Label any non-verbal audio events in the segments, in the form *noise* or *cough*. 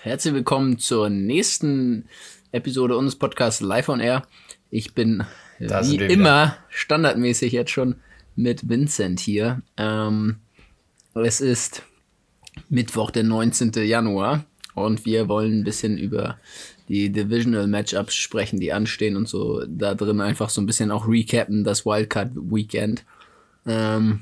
Herzlich willkommen zur nächsten Episode unseres Podcasts Live on Air. Ich bin Da wie immer standardmäßig jetzt schon mit Vincent hier. Ähm, es ist Mittwoch, der 19. Januar und wir wollen ein bisschen über die Divisional Matchups sprechen, die anstehen und so da drin einfach so ein bisschen auch recappen, das Wildcard Weekend. Ähm,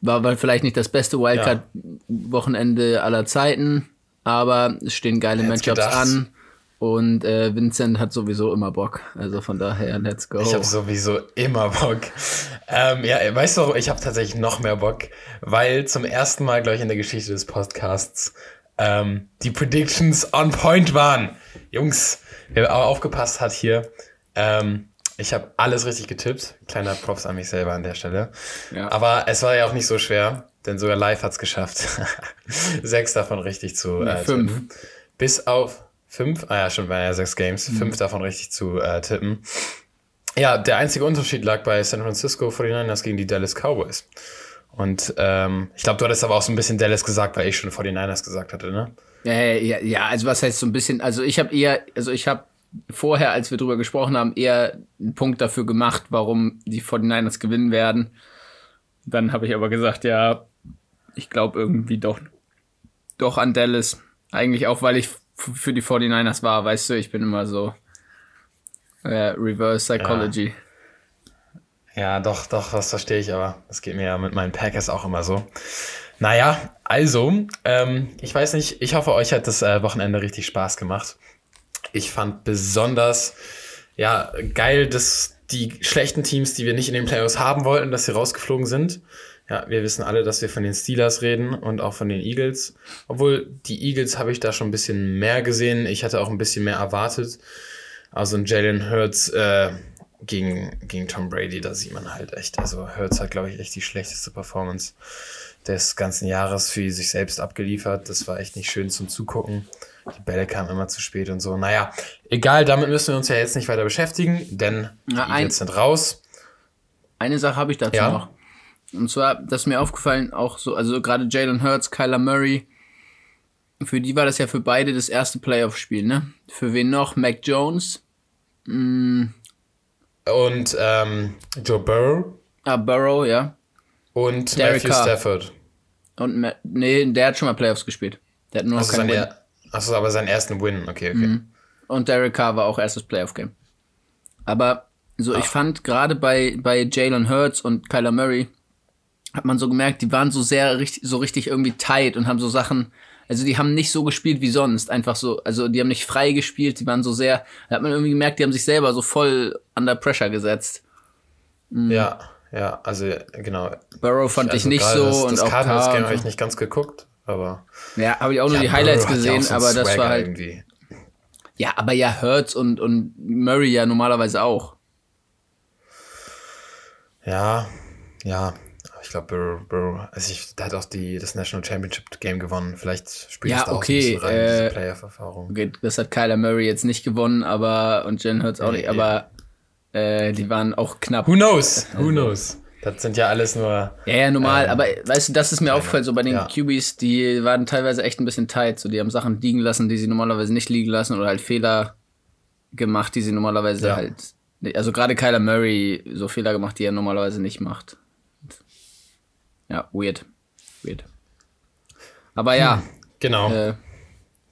war, war vielleicht nicht das beste Wildcard-Wochenende aller Zeiten, aber es stehen geile Matchups an. Und äh, Vincent hat sowieso immer Bock. Also von daher, let's go. Ich habe sowieso immer Bock. Ähm, ja, weißt du, ich habe tatsächlich noch mehr Bock, weil zum ersten Mal, glaube ich, in der Geschichte des Podcasts ähm, die Predictions on point waren. Jungs, wer auch aufgepasst hat hier, ähm, ich habe alles richtig getippt. Kleiner Props an mich selber an der Stelle. Ja. Aber es war ja auch nicht so schwer, denn sogar live hat's geschafft. *laughs* Sechs davon richtig zu äh, fünf. tippen. Bis auf fünf, ah ja, schon waren ja sechs Games, Mhm. fünf davon richtig zu äh, tippen. Ja, der einzige Unterschied lag bei San Francisco 49ers gegen die Dallas Cowboys. Und ähm, ich glaube, du hattest aber auch so ein bisschen Dallas gesagt, weil ich schon 49ers gesagt hatte, ne? Ja, ja, ja, also was heißt so ein bisschen, also ich habe eher, also ich habe vorher, als wir drüber gesprochen haben, eher einen Punkt dafür gemacht, warum die 49ers gewinnen werden. Dann habe ich aber gesagt, ja, ich glaube irgendwie doch, doch an Dallas. Eigentlich auch, weil ich für die 49ers war, weißt du, ich bin immer so äh, Reverse Psychology. Ja, doch, doch, das verstehe ich, aber das geht mir ja mit meinen Packers auch immer so. Naja, also, ähm, ich weiß nicht, ich hoffe, euch hat das äh, Wochenende richtig Spaß gemacht. Ich fand besonders, ja, geil, dass die schlechten Teams, die wir nicht in den Playoffs haben wollten, dass sie rausgeflogen sind. Ja, wir wissen alle, dass wir von den Steelers reden und auch von den Eagles. Obwohl, die Eagles habe ich da schon ein bisschen mehr gesehen. Ich hatte auch ein bisschen mehr erwartet. Also ein Jalen Hurts äh, gegen, gegen Tom Brady, da sieht man halt echt. Also Hurts hat, glaube ich, echt die schlechteste Performance des ganzen Jahres für sich selbst abgeliefert. Das war echt nicht schön zum Zugucken. Die Bälle kamen immer zu spät und so. Naja, egal, damit müssen wir uns ja jetzt nicht weiter beschäftigen, denn Na, die Eagles sind raus. Eine Sache habe ich dazu Ja. noch. Und zwar, das ist mir aufgefallen, auch so, also gerade Jalen Hurts, Kyler Murray, für die war das ja für beide das erste Playoff-Spiel, ne? Für wen noch? Mac Jones, Und ähm, Joe Burrow ah, Burrow, ja. und Derek Matthew Carr. Stafford. Und Ma nee, der hat schon mal Playoffs gespielt. Der hat nur noch Also keinen sein Win. er Achso, aber seinen ersten Win. Okay, okay. Mhm. Und Derek Carr war auch erstes Playoff-Game. Aber so, ich fand gerade bei, bei Jalen Hurts und Kyler Murray, hat man so gemerkt, die waren so sehr richtig, so richtig irgendwie tight und haben so Sachen, also die haben nicht so gespielt wie sonst, einfach so, also die haben nicht frei gespielt, die waren so sehr, da hat man irgendwie gemerkt, die haben sich selber so voll under pressure gesetzt. Mhm. Ja, ja, also genau. Burrow fand ich Also nicht gerade so das, und das auch Cardinals Game habe ich nicht ganz geguckt, aber Ja, habe ich auch nur Ja, die Highlights Burrow gesehen, so aber das war halt, irgendwie. ja, aber ja, Hurts und, und Murray ja normalerweise auch. Ja, ja. Ich glaube, Burrow, Burrow, also ich, der hat auch die, das National Championship Game gewonnen. Vielleicht spielt Ja, es da okay, auch so ein bisschen rein, äh, diese Playoff-Erfahrung. Okay, das hat Kyler Murray jetzt nicht gewonnen, aber und Jen Hurts auch Nee, nicht, aber äh, die waren auch knapp. Who knows? Who knows? Das sind ja alles nur. Ja, ja, normal, Ähm, aber weißt du, das ist mir aufgefallen, so bei den ja. QBs, die waren teilweise echt ein bisschen tight, so die haben Sachen liegen lassen, die sie normalerweise nicht liegen lassen oder halt Fehler gemacht, die sie normalerweise Ja. halt, also gerade Kyler Murray so Fehler gemacht, die er normalerweise nicht macht. Ja, weird, weird. Aber ja, Genau, äh,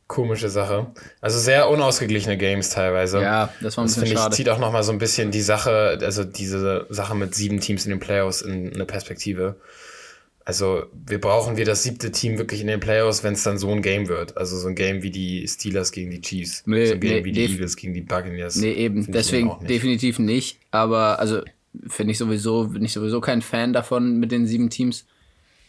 komische Sache. Also sehr unausgeglichene Games teilweise. ja, das war ein Das bisschen ich, schade. zieht auch nochmal so ein bisschen die Sache, also diese Sache mit sieben Teams in den Playoffs in eine Perspektive. Also wir brauchen wir das siebte Team wirklich in den Playoffs, wenn es dann so ein Game wird. Also so ein Game wie die Steelers gegen die Chiefs. Nee, so ein Game nee, wie die Eagles gegen die Buccaneers. Nee, eben. Deswegen definitiv nicht. Aber also finde ich sowieso, bin ich sowieso kein Fan davon mit den sieben Teams.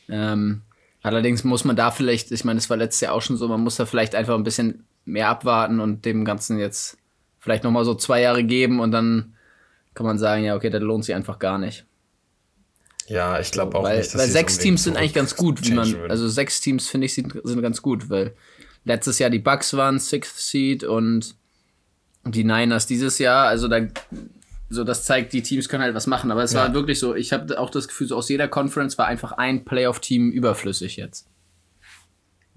Ähm, allerdings muss man da vielleicht, ich meine, das war letztes Jahr auch schon so, man muss da vielleicht einfach ein bisschen mehr abwarten und dem Ganzen jetzt vielleicht nochmal so zwei Jahre geben und dann kann man sagen, ja, okay, das lohnt sich einfach gar nicht. Ja, ich glaube auch weil nicht, dass weil es sechs Teams sind eigentlich ganz gut, wie man, also sechs Teams finde ich sind, sind ganz gut, weil letztes Jahr die Bucks waren Sixth Seed und die Niners dieses Jahr, also da so das zeigt, die Teams können halt was machen, aber es Ja. war wirklich so, ich habe auch das Gefühl, so aus jeder Conference war einfach ein Playoff-Team überflüssig jetzt.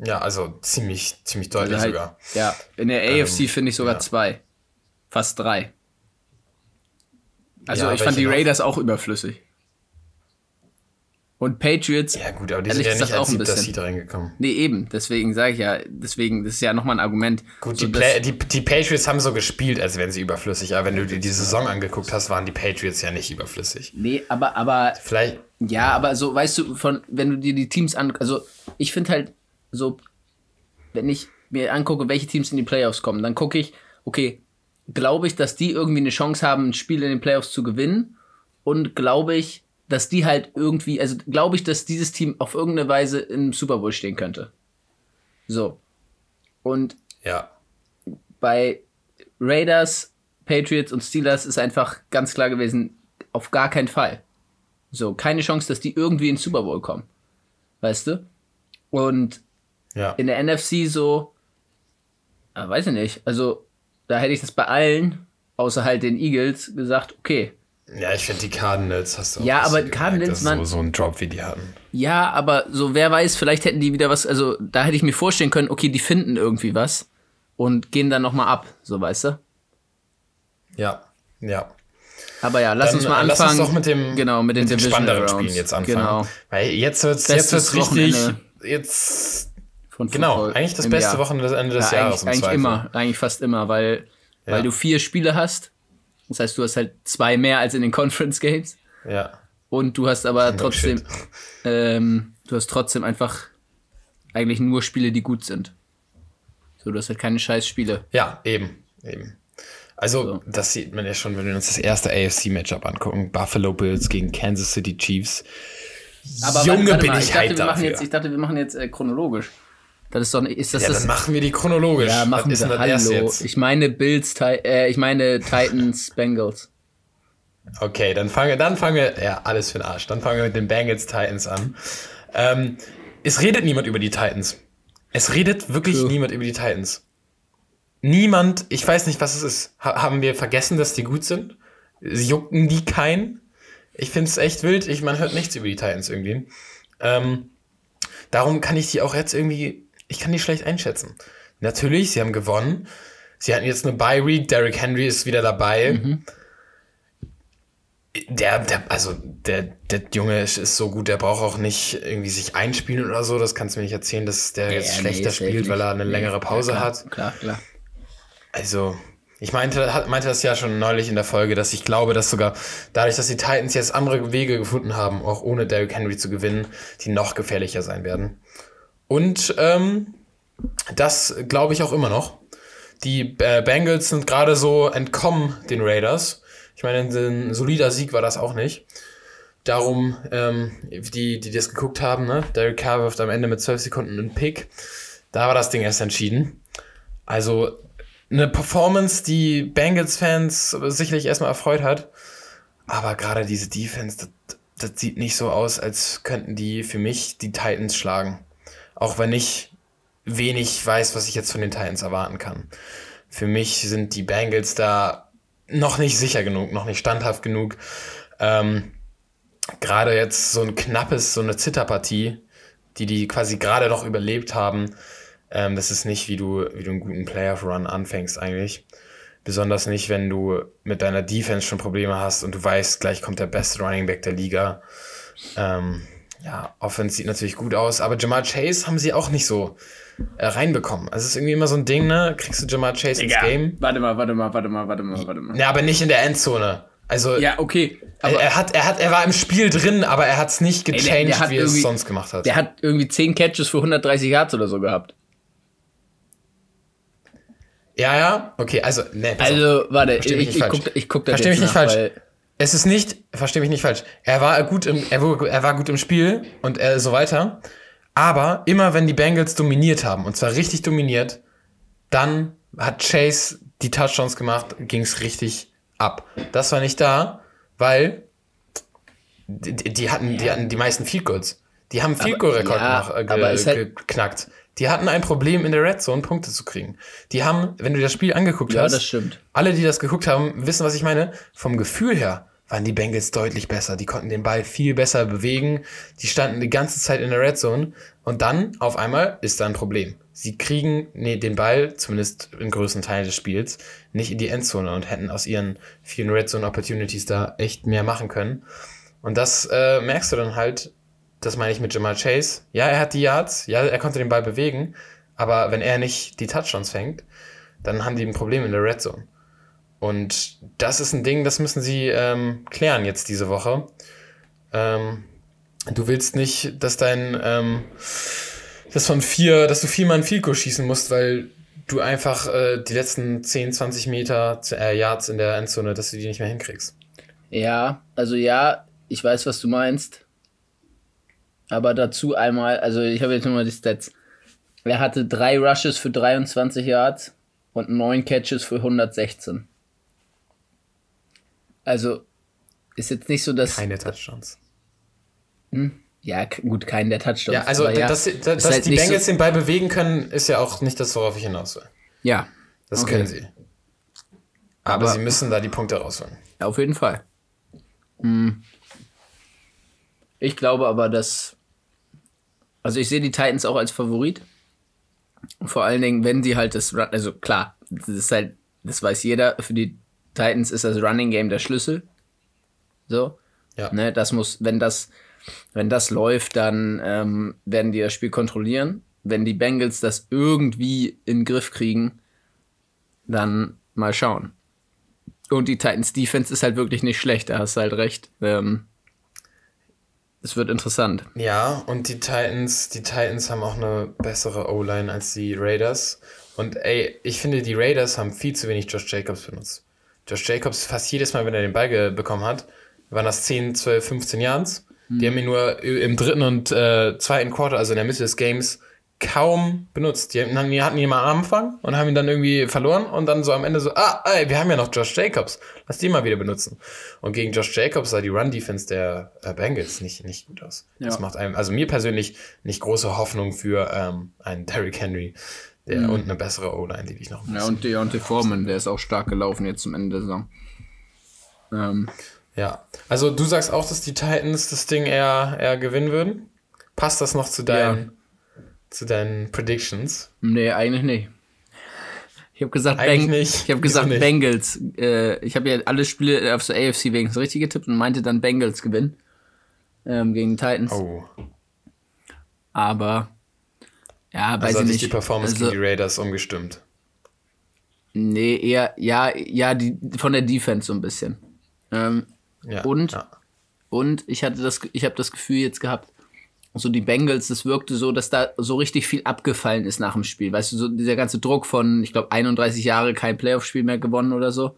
Ja, also ziemlich, ziemlich deutlich Also halt, sogar. Ja, in der AFC finde ich sogar ja. zwei. Fast drei. Also Ja, ich fand die? Raiders auch überflüssig. Und Patriots, Ja, gut, aber die Ehrlich sind ja nicht als auch ein siebter bisschen. Seed reingekommen. nee eben, deswegen sage ich ja, deswegen, das ist ja nochmal ein Argument. Gut, So, die, Play die, die Patriots haben so gespielt, als wären sie überflüssig. Aber wenn du dir die Saison angeguckt hast, waren die Patriots ja nicht überflüssig. Nee, aber, aber Vielleicht, Ja, aber so, weißt du, von, wenn du dir die Teams an, also ich finde halt so, wenn ich mir angucke, welche Teams in die Playoffs kommen, dann gucke ich, okay, glaube ich, dass die irgendwie eine Chance haben, ein Spiel in den Playoffs zu gewinnen und glaube ich, dass die halt irgendwie, also glaube ich, dass dieses Team auf irgendeine Weise im Super Bowl stehen könnte. So. Und ja. bei Raiders, Patriots und Steelers ist einfach ganz klar gewesen, auf gar keinen Fall. So, keine Chance, dass die irgendwie ins Super Bowl kommen. Weißt du? Und Ja. in der NFC so, ah, weiß ich nicht, also da hätte ich das bei allen, außer halt den Eagles, gesagt, okay. Ja, ich finde die Cardinals hast du auch Ja, aber gemerkt, Cardinals, dass man- so, so einen Drop wie die hatten. Ja, aber so, wer weiß, vielleicht hätten die wieder was, also da hätte ich mir vorstellen können, okay, die finden irgendwie was und gehen dann nochmal ab, so weißt du? Ja, ja. Aber ja, lass Dann, uns mal äh, anfangen. Lass uns doch mit dem, genau, mit den mit Divisional spannenderen Rounds. Spielen jetzt anfangen. Genau. Weil jetzt wird's, jetzt Bestes wird's richtig, Wochenende. jetzt, Von genau, eigentlich das beste Jahr. Wochenende des Ja, Jahres. eigentlich, im eigentlich immer, eigentlich fast immer, weil, Ja. weil du vier Spiele hast. Das heißt, du hast halt zwei mehr als in den *laughs* Conference Games. Ja. Und du hast aber *laughs* trotzdem, ähm, du hast trotzdem einfach eigentlich nur Spiele, die gut sind. So, du hast halt keine scheiß Spiele. Ja, eben, eben. Also, So. das sieht man ja schon, wenn wir uns das erste AFC-Matchup angucken. Buffalo Bills gegen Kansas City Chiefs. Aber Junge, warte, warte bin mal, ich, dachte, hyped wir machen dafür. jetzt, Ich dachte, wir machen jetzt äh, chronologisch. Das ist doch nicht, ist das ja, das? dann machen wir die chronologisch. ja, machen wir. das Hallo. Ich meine Bills, äh, ich meine Titans, *laughs* Bengals. Okay, dann fangen, dann fangen wir, ja, alles für den Arsch. Dann fangen wir mit den Bengals Titans an. Ähm, es redet niemand über die Titans. Es redet wirklich True. niemand über die Titans. Niemand, ich weiß nicht, was es ist. Ha haben wir vergessen, dass die gut sind? Jucken die keinen? Ich finde es echt wild. Ich, man hört nichts über die Titans irgendwie. Ähm, darum kann ich die auch jetzt irgendwie, ich kann die schlecht einschätzen. Natürlich, sie haben gewonnen. Sie hatten jetzt eine Bye Week. Derrick Henry ist wieder dabei. Mhm. Der, der, also der, der Junge ist, ist so gut, der braucht auch nicht irgendwie sich einspielen oder so. Das kannst du mir nicht erzählen, dass der jetzt Ja, schlechter nee, spielt, weil er eine längere Pause ja, klar, hat. Klar, klar. Also, ich meinte, meinte das ja schon neulich in der Folge, dass ich glaube, dass sogar dadurch, dass die Titans jetzt andere Wege gefunden haben, auch ohne Derrick Henry zu gewinnen, die noch gefährlicher sein werden. Und ähm, das glaube ich auch immer noch. Die äh, Bengals sind gerade so entkommen den Raiders. Ich meine, ein solider Sieg war das auch nicht. Darum, ähm, die, die das geguckt haben, ne? Derek Carr wirft am Ende mit 12 Sekunden einen Pick. Da war das Ding erst entschieden. Also eine Performance, die Bengals-Fans sicherlich erstmal erfreut hat. Aber gerade diese Defense, das, das sieht nicht so aus, als könnten die für mich die Titans schlagen. Auch wenn ich wenig weiß, was ich jetzt von den Titans erwarten kann. Für mich sind die Bengals da noch nicht sicher genug, noch nicht standhaft genug. Ähm, gerade jetzt so ein knappes, so eine Zitterpartie, die die quasi gerade noch überlebt haben. Ähm, das ist nicht, wie du, wie du einen guten Playoff-Run anfängst eigentlich. Besonders nicht, wenn du mit deiner Defense schon Probleme hast und du weißt, gleich kommt der beste Running Back der Liga. Ähm, ja, Offense sieht natürlich gut aus, aber Jamal Chase haben sie auch nicht so äh, reinbekommen. Also es ist irgendwie immer so ein Ding, ne? Kriegst du Jamal Chase ins Game? Warte mal, warte mal, warte mal, warte mal, warte mal. Ja, aber nicht in der Endzone. Also Ja, okay. er, Aber er, hat, er, hat, er war im Spiel drin, aber er hat es nicht der- gechanged, der hat wie er es sonst gemacht hat. der hat irgendwie 10 Catches für 130 Yards oder so gehabt. ja, ja, okay, also, ne. Also, warte, ich, ich, nicht ich, guck, ich guck da Versteh mich nicht falsch. Es ist nicht, versteh mich nicht falsch. Er war gut im, er, er war gut im Spiel und äh, so weiter. Aber immer wenn die Bengals dominiert haben, und zwar richtig dominiert, dann hat Chase die Touchdowns gemacht, ging es richtig ab. Das war nicht da, weil die, die hatten, die hatten die meisten Field Goals. Die haben Field Goal Rekord ja, äh, aber ge, es halt- geknackt. Die hatten ein Problem in der Red Zone Punkte zu kriegen. Die haben, wenn du das Spiel angeguckt Ja, hast, das stimmt. alle, die das geguckt haben, wissen, was ich meine. Vom Gefühl her waren die Bengals deutlich besser. Die konnten den Ball viel besser bewegen. Die standen die ganze Zeit in der Red Zone. Und dann, auf einmal, ist da ein Problem. Sie kriegen nee, den Ball, zumindest in größten Teilen des Spiels, nicht in die Endzone und hätten aus ihren vielen Red Zone Opportunities da echt mehr machen können. Und das äh, merkst du dann halt, das meine ich mit Jamal Chase. Ja, er hat die Yards, ja, er konnte den Ball bewegen, aber wenn er nicht die Touchdowns fängt, dann haben die ein Problem in der Red Zone. Und das ist ein Ding, das müssen sie ähm, klären jetzt diese Woche. Ähm, du willst nicht, dass dein, ähm, das von vier, dass du viermal ein Field schießen musst, weil du einfach äh, die letzten 10, 20 Meter äh, Yards in der Endzone, dass du die nicht mehr hinkriegst. Ja, also ja, ich weiß, was du meinst. Aber dazu einmal, also ich habe jetzt nochmal die Stats. Er hatte drei Rushes für 23 Yards und neun Catches für 116. Also ist jetzt nicht so, dass. Keine Touchdowns. Hm? Ja, gut, keinen der Touchdowns. Ja, also, ja, dass, dass, dass halt die Bengals so den Ball bewegen können, ist ja auch nicht das, worauf ich hinaus will. Ja. Das okay. können sie. Aber, Aber, sie müssen da die Punkte rausholen. Auf jeden Fall. Hm. Ich glaube aber, dass. Also, ich sehe die Titans auch als Favorit. Vor allen Dingen, wenn sie halt das. Also, klar, das ist halt. Das weiß jeder. Für die Titans ist das Running Game der Schlüssel. So. Ja. Ne, das muss, wenn das, wenn das läuft, dann ähm, werden die das Spiel kontrollieren. Wenn die Bengals das irgendwie in den Griff kriegen, dann mal schauen. Und die Titans Defense ist halt wirklich nicht schlecht, da hast du halt recht. Ähm, es wird interessant. Ja, und die Titans, die Titans haben auch eine bessere O-Line als die Raiders. Und ey, ich finde, die Raiders haben viel zu wenig Josh Jacobs benutzt. Josh Jacobs fast jedes Mal, wenn er den Ball bekommen hat, waren das 10, 12, 15 Yards. Mhm. Die haben ihn nur im dritten und äh, zweiten Quarter, also in der Mitte des Games, kaum benutzt. Die hatten, die hatten ihn mal am Anfang und haben ihn dann irgendwie verloren und dann so am Ende so, ah, ey, wir haben ja noch Josh Jacobs. Lass die mal wieder benutzen. Und gegen Josh Jacobs sah die Run-Defense der äh, Bengals nicht, nicht gut aus. Ja. Das macht einem, also mir persönlich nicht große Hoffnung für ähm, einen Derrick Henry, der, mhm. Und eine bessere O-Line, die ich noch Ja, und Deontay Foreman, der ist auch stark gelaufen jetzt zum Ende der Saison. Ähm. Ja, also du sagst auch, dass die Titans das Ding eher, eher gewinnen würden? Passt das noch zu deinen, ja. zu deinen Predictions? Nee, eigentlich nicht. Ich habe gesagt, Bang nicht. Ich habe gesagt Bengals. Äh, ich habe ja alle Spiele auf so AFC wegen so richtig getippt und meinte dann Bengals gewinnen ähm, gegen die Titans. Oh. Aber ja, weiß also ich nicht. die Performance also, gegen die Raiders umgestimmt? Nee, eher, ja, ja, die, von der Defense so ein bisschen. Ähm, ja, und, ja. und ich hatte das, ich habe das Gefühl jetzt gehabt, so die Bengals, das wirkte so, dass da so richtig viel abgefallen ist nach dem Spiel. Weißt du, so dieser ganze Druck von, ich glaube, 31 Jahre kein Playoff-Spiel mehr gewonnen oder so.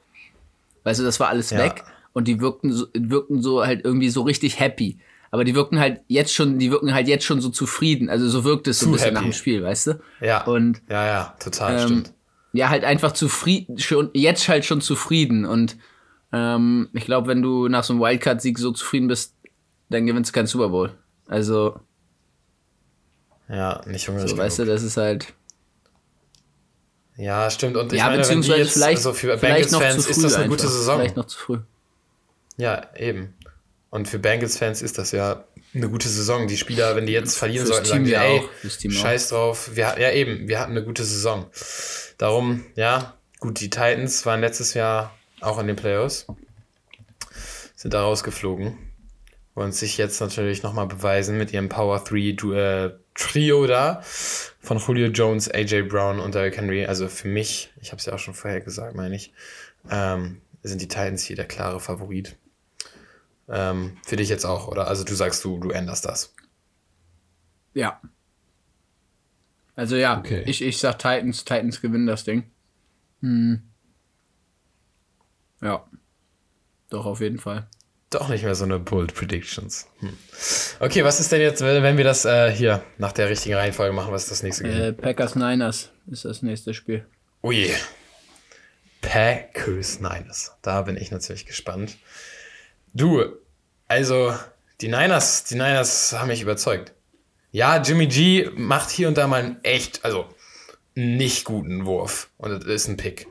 Weißt du, das war alles ja. weg und die wirkten so, wirkten so halt irgendwie so richtig happy aber die wirken halt jetzt schon, die wirken halt jetzt schon so zufrieden. Also so wirkt es so ein bisschen happy. nach dem Spiel, weißt du? Ja. Und ja, ja, total ähm, stimmt. Ja, halt einfach zufrieden, schon jetzt halt schon zufrieden. Und ähm, ich glaube, wenn du nach so einem Wildcard-Sieg so zufrieden bist, dann gewinnst du keinen Super Bowl. Also ja, nicht hungrig. So, weißt du, das ist halt. Ja, stimmt. Und ich ja, meine, beziehungsweise wenn die jetzt, vielleicht, also für Bengals-Fans ist das eine einfach. gute Saison. Vielleicht noch zu früh. Ja, eben. Und für Bengals-Fans ist das ja eine gute Saison. Die Spieler, wenn die jetzt verlieren Fürs sollten, Team sagen die, ey, scheiß auch. drauf. Wir, ja, eben, wir hatten eine gute Saison. Darum, ja, gut, die Titans waren letztes Jahr auch in den Playoffs. Sind da rausgeflogen. Wollen sich jetzt natürlich nochmal beweisen mit ihrem Power 3 äh, Trio da von Julio Jones, AJ Brown und Derrick Henry. Also für mich, ich habe es ja auch schon vorher gesagt, meine ich, ähm, sind die Titans hier der klare Favorit. Ähm, für dich jetzt auch, oder? Also du sagst, du, du änderst das. Ja. Also ja, okay. ich, ich sag Titans, Titans gewinnen das Ding. Hm. Ja. Doch, auf jeden Fall. Doch nicht mehr so eine Bold Predictions. Hm. Okay, was ist denn jetzt, wenn wir das äh, hier nach der richtigen Reihenfolge machen? Was ist das nächste Spiel? Äh, Packers Niners ist das nächste Spiel. Oh je. Packers Niners. Da bin ich natürlich gespannt. Du, also die Niners, die Niners haben mich überzeugt. Ja, Jimmy G macht hier und da mal einen echt, also nicht guten Wurf. Und das ist ein Pick.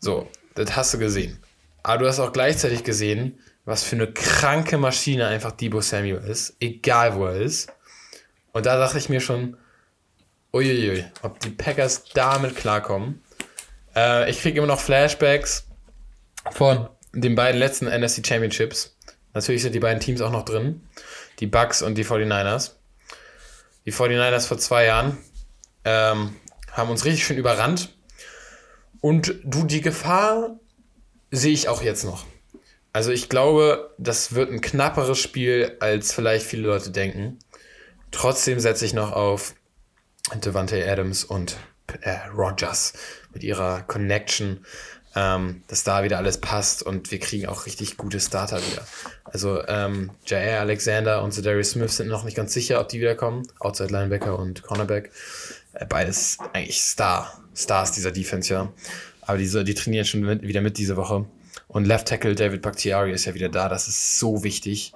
So, das hast du gesehen. Aber du hast auch gleichzeitig gesehen, was für eine kranke Maschine einfach Debo Samuel ist, egal wo er ist. Und da dachte ich mir schon, uiuiui, ob die Packers damit klarkommen. Äh, ich kriege immer noch Flashbacks von den beiden letzten NFC Championships. Natürlich sind die beiden Teams auch noch drin. Die Bucks und die 49ers. Die 49ers vor zwei Jahren ähm, haben uns richtig schön überrannt. Und du, die Gefahr sehe ich auch jetzt noch. Also ich glaube, das wird ein knapperes Spiel, als vielleicht viele Leute denken. Trotzdem setze ich noch auf Devante Adams und äh, Rogers mit ihrer Connection, ähm, dass da wieder alles passt und wir kriegen auch richtig gute Starter wieder. Also ähm, Jair Alexander und Darius Smith sind noch nicht ganz sicher, ob die wiederkommen. Outside Linebacker und Cornerback. Äh, beides eigentlich Star, Stars dieser Defense, ja. Aber diese, die trainieren schon mit, wieder mit diese Woche. Und Left Tackle David Bakhtiari ist ja wieder da. Das ist so wichtig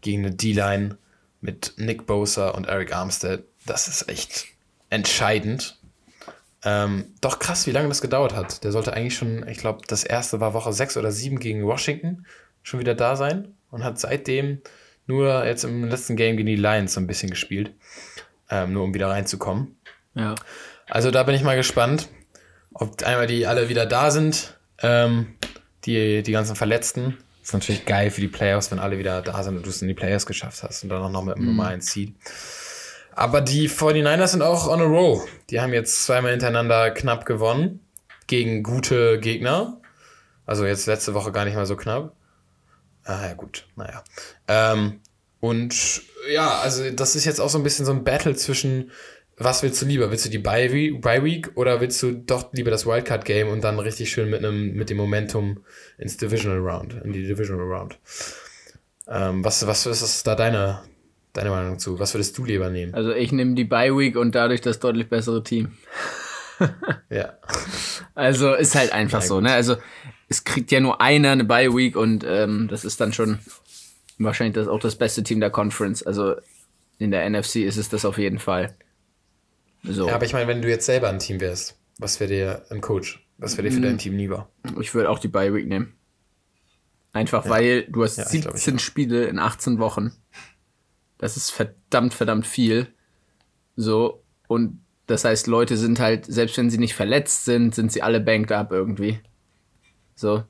gegen eine D-Line mit Nick Bosa und Eric Armstead. Das ist echt entscheidend. Ähm, doch krass, wie lange das gedauert hat. Der sollte eigentlich schon, ich glaube, das erste war Woche 6 oder 7 gegen Washington schon wieder da sein und hat seitdem nur jetzt im letzten Game gegen die Lions so ein bisschen gespielt, ähm, nur um wieder reinzukommen. Ja. Also da bin ich mal gespannt, ob einmal die alle wieder da sind. Ähm, die, die ganzen Verletzten. ist natürlich geil für die Playoffs, wenn alle wieder da sind und du es in die Playoffs geschafft hast und dann auch noch mit dem mhm. normalen Seed. Aber die 49ers sind auch on a roll. Die haben jetzt zweimal hintereinander knapp gewonnen gegen gute Gegner. Also jetzt letzte Woche gar nicht mal so knapp. Ah ja, gut, naja. Ähm, und ja, also das ist jetzt auch so ein bisschen so ein Battle zwischen was willst du lieber? Willst du die Bye Week oder willst du doch lieber das Wildcard Game und dann richtig schön mit einem mit dem Momentum ins Divisional Round, in die Divisional Round? Ähm, was was ist da deine deine Meinung zu? Was würdest du lieber nehmen? Also ich nehme die Bye Week und dadurch das deutlich bessere Team. *laughs* *laughs* ja. Also ist halt einfach ja, so, ne? Also es kriegt ja nur einer eine Bye Week und ähm, das ist dann schon wahrscheinlich das auch das beste Team der Conference. Also in der NFC ist es das auf jeden Fall. So. Ja, aber ich meine, wenn du jetzt selber ein Team wärst, was wäre dir ein Coach? Was wäre dir für dein hm. Team lieber? Ich würde auch die Bye Week nehmen. Einfach ja. weil du hast ja, 17 Spiele in 18 Wochen. Das ist verdammt, verdammt viel. So. Und das heißt, Leute sind halt, selbst wenn sie nicht verletzt sind, sind sie alle banked up irgendwie. So.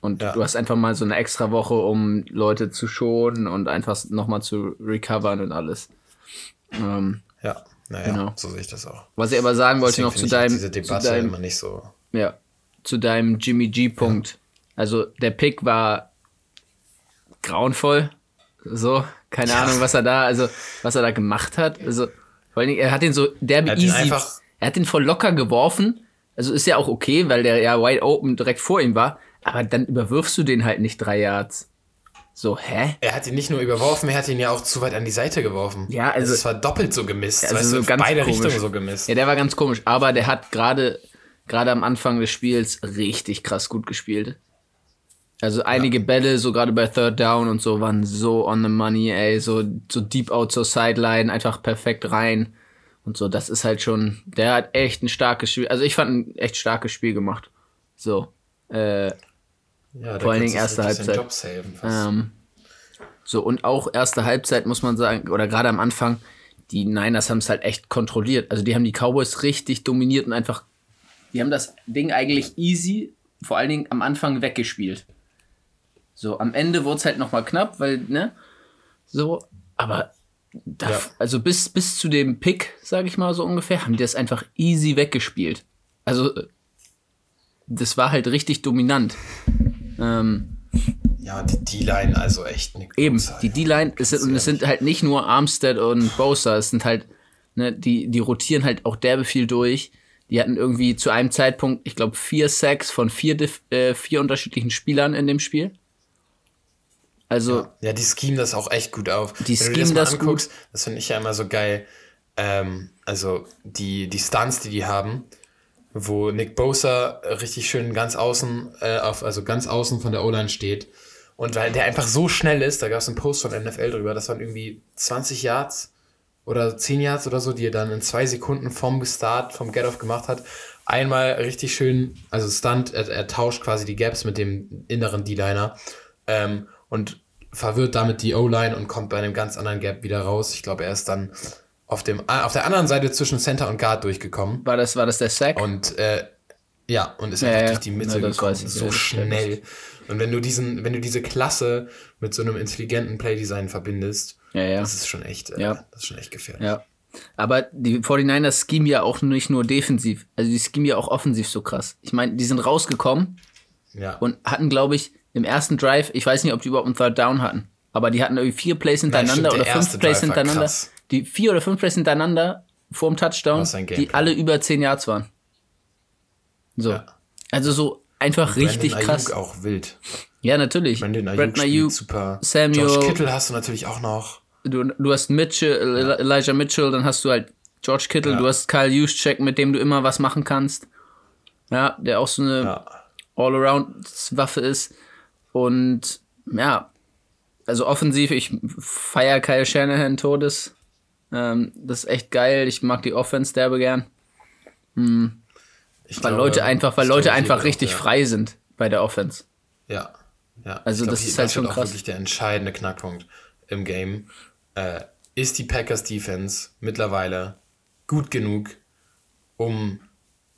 Und ja. du hast einfach mal so eine extra Woche, um Leute zu schonen und einfach nochmal zu recovern und alles. Ähm, ja. Naja, genau. so sehe ich das auch. Was ich aber sagen wollte Deswegen noch zu deinem. Diese Debatte zu deinem, immer nicht so. Ja. Zu deinem Jimmy G-Punkt. Ja. Also der Pick war grauenvoll. So, keine ja. Ahnung, was er da, also was er da gemacht hat. Also, vor allen Dingen, er hat den so derbe easy. Einfach er hat den voll locker geworfen. Also ist ja auch okay, weil der ja wide open direkt vor ihm war. Aber dann überwirfst du den halt nicht drei Yards. So, hä? Er hat ihn nicht nur überworfen, er hat ihn ja auch zu weit an die Seite geworfen. Ja, also. Es war doppelt so gemisst. Also weißt so du, ganz beide komisch. Richtungen so gemisst. Ja, der war ganz komisch. Aber der hat gerade, gerade am Anfang des Spiels richtig krass gut gespielt. Also einige ja. Bälle, so gerade bei Third Down und so, waren so on the money, ey. So, so deep out zur Sideline, einfach perfekt rein. Und so, das ist halt schon, der hat echt ein starkes Spiel. Also ich fand ein echt starkes Spiel gemacht. So. Äh, ja, Vor allen Dingen erste Halbzeit. Ähm, so, und auch erste Halbzeit muss man sagen, oder gerade am Anfang, die Niners haben es halt echt kontrolliert. Also die haben die Cowboys richtig dominiert und einfach, die haben das Ding eigentlich easy, vor allen Dingen am Anfang weggespielt. So, am Ende wurde es halt nochmal knapp, weil, ne? So, aber da, ja. also bis, bis zu dem Pick, sage ich mal so ungefähr, haben die das einfach easy weggespielt. Also, das war halt richtig dominant. Ähm, ja, die D-Line, also echt nicht. Eben, die D-Line, und es sind halt nicht nur Armstead und Bosa, es sind halt, ne, die, die rotieren halt auch derbe viel durch. Die hatten irgendwie zu einem Zeitpunkt, ich glaube, vier Sacks von vier, äh, vier unterschiedlichen Spielern in dem Spiel. Also. Ja, ja die schemen das auch echt gut auf. Die schemen das, das gut. Das finde ich ja immer so geil. Ähm, also die, die Stunts, die die haben, wo Nick Bosa richtig schön ganz außen, äh, auf, also ganz außen von der O-Line steht. Und weil der einfach so schnell ist, da gab es einen Post von NFL drüber, das waren irgendwie 20 Yards oder 10 Yards oder so, die er dann in zwei Sekunden vom Start, vom Get-Off gemacht hat. Einmal richtig schön, also Stunt, er, er tauscht quasi die Gaps mit dem inneren D-Liner. Ähm, und verwirrt damit die O-Line und kommt bei einem ganz anderen Gap wieder raus. Ich glaube, er ist dann auf, dem, äh, auf der anderen Seite zwischen Center und Guard durchgekommen. War das, war das der Sack? Und äh, ja, und ist Ja, einfach ja. durch die Mitte das gekommen, so ja, schnell. Und wenn du diesen, wenn du diese Klasse mit so einem intelligenten Playdesign verbindest, Ja, das ist schon echt, äh, Ja. das ist schon echt gefährlich. Ja. Aber die 49ers scheme ja auch nicht nur defensiv, also die scheme ja auch offensiv so krass. Ich meine, die sind rausgekommen und hatten, glaube ich, im ersten Drive, ich weiß nicht, ob die überhaupt einen Third Down hatten, aber die hatten irgendwie vier Plays hintereinander stimmt, der oder fünf Plays Drive hintereinander. Die vier oder fünf Plays hintereinander vorm Touchdown, die alle über 10 Yards waren. So. Ja. Also so einfach richtig Brandon krass. Ayuk auch wild. Ja, natürlich. Brandon Ayuk, Brandon Ayuk, super. Samuel- George Kittle hast du natürlich auch noch. du, du hast Mitchell, Eli- Elijah Mitchell, dann hast du halt George Kittle, Ja. du hast Kyle Juszczyk, mit dem du immer was machen kannst. Ja, der auch so eine Ja. All-Around-Waffe ist. Und ja, also offensiv, ich feiere Kyle Shanahan Todes. Ähm, das ist echt geil. Ich mag die Offense derbe gern. Ich Weil glaube, Leute einfach, weil Leute einfach richtig auch, ja. frei sind bei der Offense. Ja, ja. Also Ich das ist halt schon auch krass. wirklich der entscheidende Knackpunkt im Game. Äh, ist die Packers Defense mittlerweile gut genug, um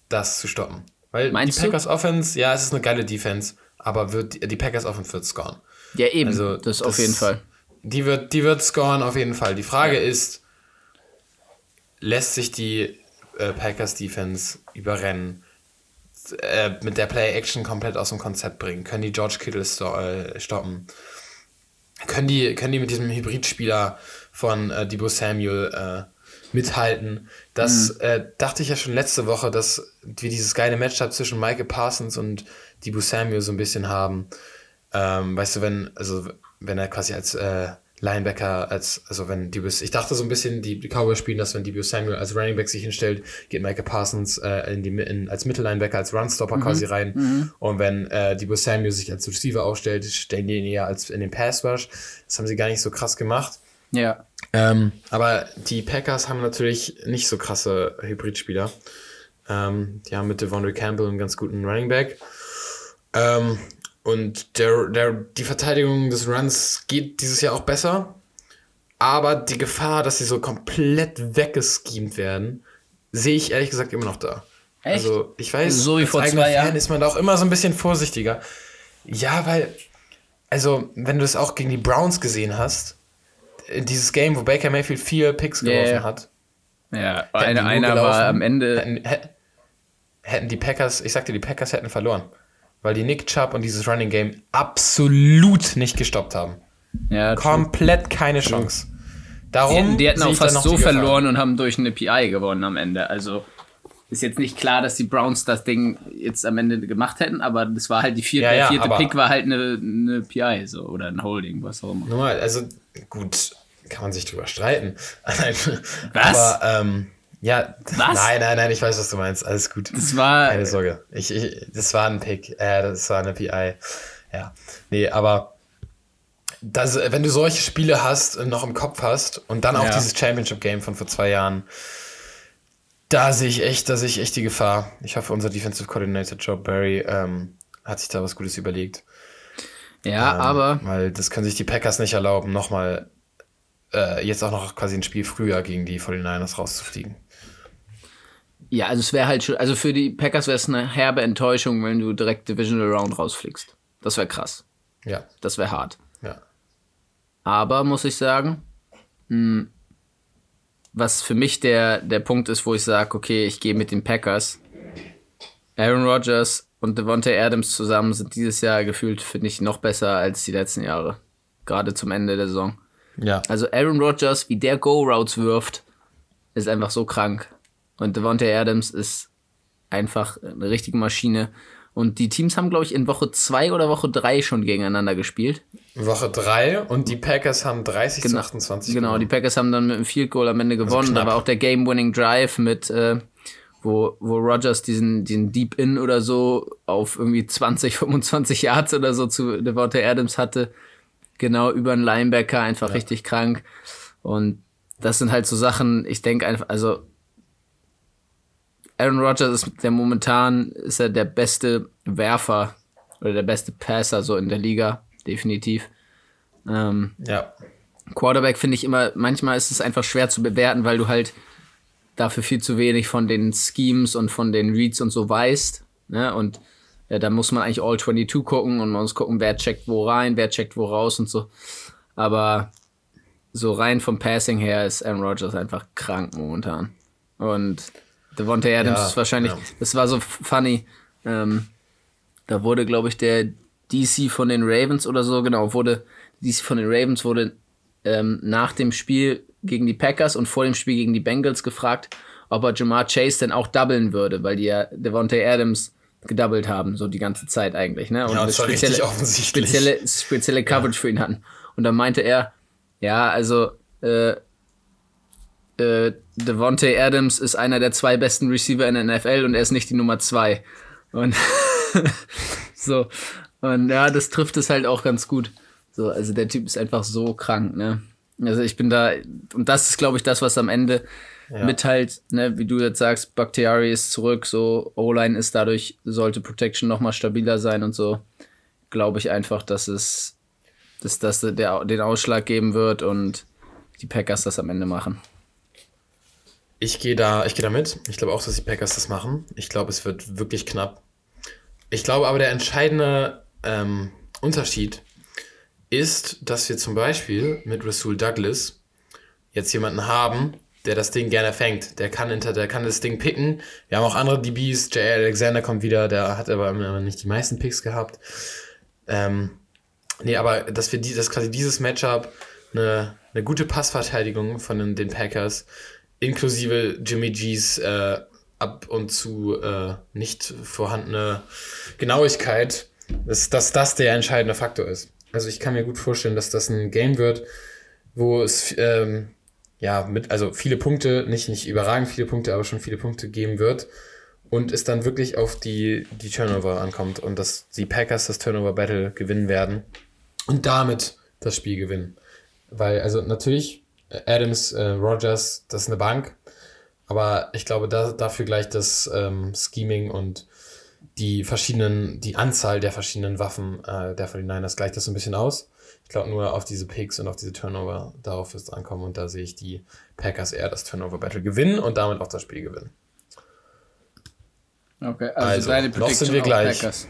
das zu stoppen? Weil Meinst die du? Packers Offense, ja, es ist eine geile Defense, aber wird die, Packers Offense wird scoren. Ja, eben. Also, das, auf das- jeden Fall. Die wird, die wird scoren auf jeden Fall. Die Frage ist, lässt sich die äh, Packers Defense überrennen, äh, mit der Play-Action komplett aus dem Konzept bringen? Können die George Kittle sto äh, stoppen? Können die, können die mit diesem Hybridspieler von äh, Debo Samuel äh, mithalten? Das äh, dachte ich ja schon letzte Woche, dass wir dieses geile Matchup zwischen Michael Parsons und Debo Samuel so ein bisschen haben. Ähm, weißt du, wenn, also wenn er quasi als äh, Linebacker, als, also wenn Debo, ich dachte so ein bisschen, die, die Cowboys spielen das, wenn Debo Samuel als Running Back sich hinstellt, geht Michael Parsons äh, in die, in, als Mittellinebacker, als Runstopper quasi rein. Und wenn äh, Debo Samuel sich als Receiver aufstellt, stellen die ihn eher als in den Pass Rush. Das haben sie gar nicht so krass gemacht. Ja. Ähm, aber die Packers haben natürlich nicht so krasse Hybridspieler. Ähm, die haben mit Devondre Campbell einen ganz guten Running Back. Ähm, und der, der, die Verteidigung des Runs geht dieses Jahr auch besser. Aber die Gefahr, dass sie so komplett weggeschemt werden, sehe ich ehrlich gesagt immer noch da. Echt? Also, ich weiß, So wie als vor zwei Jahren? ist man da auch immer so ein bisschen vorsichtiger. Ja, weil, also, wenn du es auch gegen die Browns gesehen hast, dieses Game, wo Baker Mayfield vier Picks geworfen ja. hat, Ja, die einer, gelaufen, war am Ende. hätten, hä- hätten die Packers, ich sagte, die Packers hätten verloren. Weil die Nick Chubb und dieses Running Game absolut nicht gestoppt haben. Ja, true. Komplett keine Chance. Die Darum hätten, die hätten auch fast so die verloren und haben durch eine PI gewonnen am Ende. Also ist jetzt nicht klar, dass die Browns das Ding jetzt am Ende gemacht hätten, aber das war halt die vierte, Ja, ja, der vierte Pick war halt eine, eine PI so oder ein Holding, was auch immer. Normal, also gut, kann man sich drüber streiten. *laughs* Nein, Was? Aber, ähm, ja, Was? nein, nein, nein, ich weiß, was du meinst. Alles gut. Das war Keine Sorge. Ich, ich, das war ein Pick. Äh, das war eine PI. Ja. Nee, aber das, wenn du solche Spiele hast und noch im Kopf hast und dann auch Ja. dieses Championship-Game von vor zwei Jahren, da sehe ich echt, da sehe ich echt die Gefahr. Ich hoffe, unser Defensive Coordinator Joe Barry ähm, hat sich da was Gutes überlegt. ja, Ähm, aber Weil das können sich die Packers nicht erlauben, nochmal äh, jetzt auch noch quasi ein Spiel früher gegen die 49ers rauszufliegen. ja, also es wäre halt schon, also für die Packers wäre es eine herbe Enttäuschung, wenn du direkt Divisional Round rausfliegst. Das wäre krass. Ja, Das wäre hart. ja. Aber muss ich sagen, mh, was für mich der, der Punkt ist, wo ich sage, okay, ich gehe mit den Packers. Aaron Rodgers und Devontae Adams zusammen sind dieses Jahr gefühlt, finde ich, noch besser als die letzten Jahre. Gerade zum Ende der Saison. Ja. Also Aaron Rodgers, wie der Go-Routes wirft, ist einfach so krank. Und Devontae Adams ist einfach eine richtige Maschine. Und die Teams haben, glaube ich, in Woche 2 oder Woche 3 schon gegeneinander gespielt. Woche 3 und die Packers haben 30 zu Genau. 28 Genau, die gewonnen. Packers haben dann mit einem Field Goal am Ende gewonnen, knapp. aber auch der Game-Winning Drive mit, äh, wo, wo Rogers diesen, diesen Deep In oder so auf irgendwie 20, 25 Yards oder so zu Devontae Adams hatte. Genau über einen Linebacker, einfach richtig krank. Und das sind halt so Sachen, ich denke einfach, also Aaron Rodgers ist der momentan ist er der beste Werfer oder der beste Passer so in der Liga, definitiv. Ähm, Ja. Quarterback finde ich immer, manchmal ist es einfach schwer zu bewerten, weil du halt dafür viel zu wenig von den Schemes und von den Reads und so weißt. Ne? Und ja, da muss man eigentlich All 22 gucken und man muss gucken, wer checkt wo rein, wer checkt wo raus und so. Aber so rein vom Passing her ist Aaron Rodgers einfach krank momentan. Und Devontae Adams Ja, ist wahrscheinlich, ja. das war so funny. Ähm, da wurde, glaube ich, der DC von den Ravens oder so, genau, wurde, DC von den Ravens wurde ähm, nach dem Spiel gegen die Packers und vor dem Spiel gegen die Bengals gefragt, ob er Jamar Chase denn auch doublen würde, weil die ja Devontae Adams gedoubled haben, so die ganze Zeit eigentlich, ne? Und Ja, eine das war spezielle, richtig offensichtlich. spezielle, *laughs* spezielle Coverage für ihn hatten. Und dann meinte er, ja, also äh, äh, Devontae Adams ist einer der zwei besten Receiver in der NFL und er ist nicht die Nummer zwei. Und *laughs* so. Und ja, das trifft es halt auch ganz gut. So, also der Typ ist einfach so krank, ne? Also ich bin da, und das ist, glaube ich, das, was am Ende Ja. mit halt, ne, wie du jetzt sagst, Bakhtiari ist zurück, so O-Line ist dadurch, sollte Protection noch mal stabiler sein und so. Glaube ich einfach, dass es, dass das der, den Ausschlag geben wird und die Packers das am Ende machen. Ich gehe da, ich gehe da mit. Ich glaube auch, dass die Packers das machen. Ich glaube, es wird wirklich knapp. Ich glaube aber, der entscheidende ähm, Unterschied ist, dass wir zum Beispiel mit Rasul Douglas jetzt jemanden haben, der das Ding gerne fängt. Der kann, hinter, der kann das Ding picken. Wir haben auch andere DBs. J. Alexander kommt wieder, der hat aber nicht die meisten Picks gehabt. Ähm, nee, aber dass wir die, dass quasi dieses Matchup eine, eine gute Passverteidigung von den, den Packers inklusive Jimmy G's äh, ab und zu äh, nicht vorhandene Genauigkeit, dass, dass das der entscheidende Faktor ist. Also ich kann mir gut vorstellen, dass das ein Game wird, wo es ähm, ja mit, also viele Punkte, nicht, nicht überragend viele Punkte, aber schon viele Punkte geben wird und es dann wirklich auf die, die Turnover ankommt und dass die Packers das Turnover Battle gewinnen werden und damit das Spiel gewinnen. Weil, also natürlich, äh, Adams, äh, Rogers, das ist eine Bank, aber ich glaube, da, dafür gleich das ähm, Scheming und die verschiedenen, die Anzahl der verschiedenen Waffen äh, der 49ers gleicht das so ein bisschen aus. Ich glaube nur auf diese Picks und auf diese Turnover, darauf wird es ankommen und da sehe ich die Packers eher das Turnover Battle gewinnen und damit auch das Spiel gewinnen. Okay, Also, noch sind wir gleich. Packers.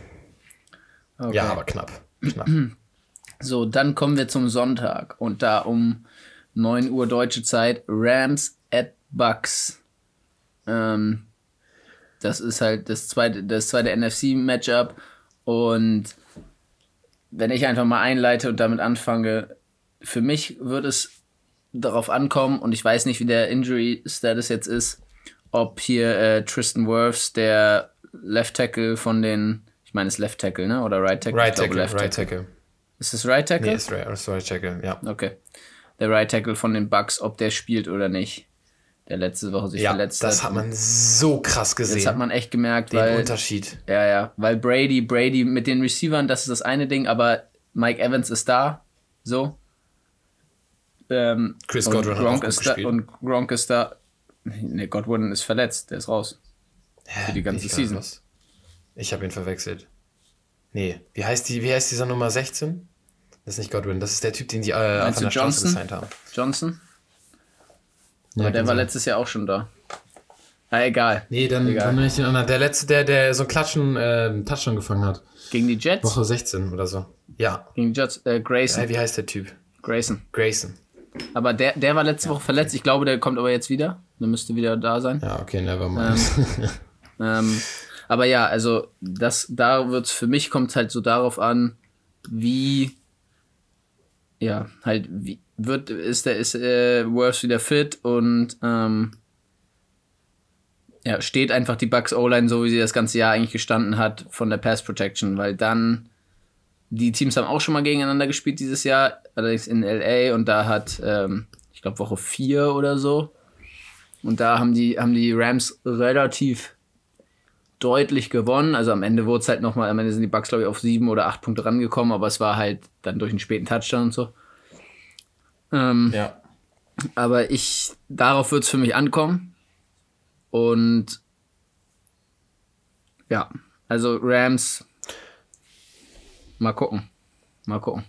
Okay. Ja, aber knapp. knapp. *clears throat* So, dann kommen wir zum Sonntag und da um 9 Uhr deutsche Zeit Rams at Bucks. Ähm, das ist halt das zweite, das zweite NFC-Matchup und wenn ich einfach mal einleite und damit anfange, für mich wird es darauf ankommen und ich weiß nicht, wie der Injury-Status jetzt ist, ob hier äh, Tristan Wirfs, der Left Tackle von den, ich meine, es ist Left Tackle, ne? Oder Right Tackle? Right Tackle, Left Right Tackle. Ist es Right Tackle? Nee, ist right, ist right Tackle, ja. Okay. Der Right Tackle von den Bucks, ob der spielt oder nicht. Der letzte Woche sich Ja, verletzt das hat man so krass gesehen. Das hat man echt gemerkt, den weil. Unterschied. Ja, ja. Weil Brady, Brady mit den Receivern, das ist das eine Ding, aber Mike Evans ist da. So. Ähm, Chris Godwin hat Gronk auch gut ist da, gespielt. Und Gronk ist da. Ne, Godwin ist verletzt, der ist raus. Hä, die ganze ich Season. was? Ich habe ihn verwechselt. Nee, wie heißt, die, wie heißt dieser Nummer 16? Das ist nicht Godwin, das ist der Typ, den die äh, Meinst der Straße Johnson? gesigned haben. Johnson? Ja, Aber der war sein. letztes Jahr auch schon da. Na, egal. Nee, dann, Egal. dann nenne ich den anderen. Der letzte, der, der so einen Klatschen, äh, Touchdown gefangen hat. Gegen die Jets? Woche 16 oder so. Ja. Gegen die Jets, äh, Grayson. Äh, wie heißt der Typ? Grayson. Grayson. Aber der, der war letzte Woche verletzt. Ich glaube, der kommt aber jetzt wieder. Der müsste wieder da sein. Ja, okay, never mind. Ähm, *laughs* aber ja, also das, da wird's für mich kommt halt so darauf an, wie ja, halt, wie wird, ist der, ist äh, Worth wieder fit und ähm, ja, steht einfach die Bucks O-Line so, wie sie das ganze Jahr eigentlich gestanden hat von der Pass Protection, weil dann die Teams haben auch schon mal gegeneinander gespielt dieses Jahr, allerdings in LA und da hat, ähm, ich glaube, Woche 4 oder so. Und da haben die, haben die Rams relativ deutlich gewonnen. Also am Ende wurde es halt nochmal, am Ende sind die Bucks, glaube ich, auf sieben oder acht Punkte rangekommen, aber es war halt dann durch einen späten Touchdown und so. Ähm, ja. aber ich, darauf wird es für mich ankommen. Und ja, also Rams, mal gucken. Mal gucken.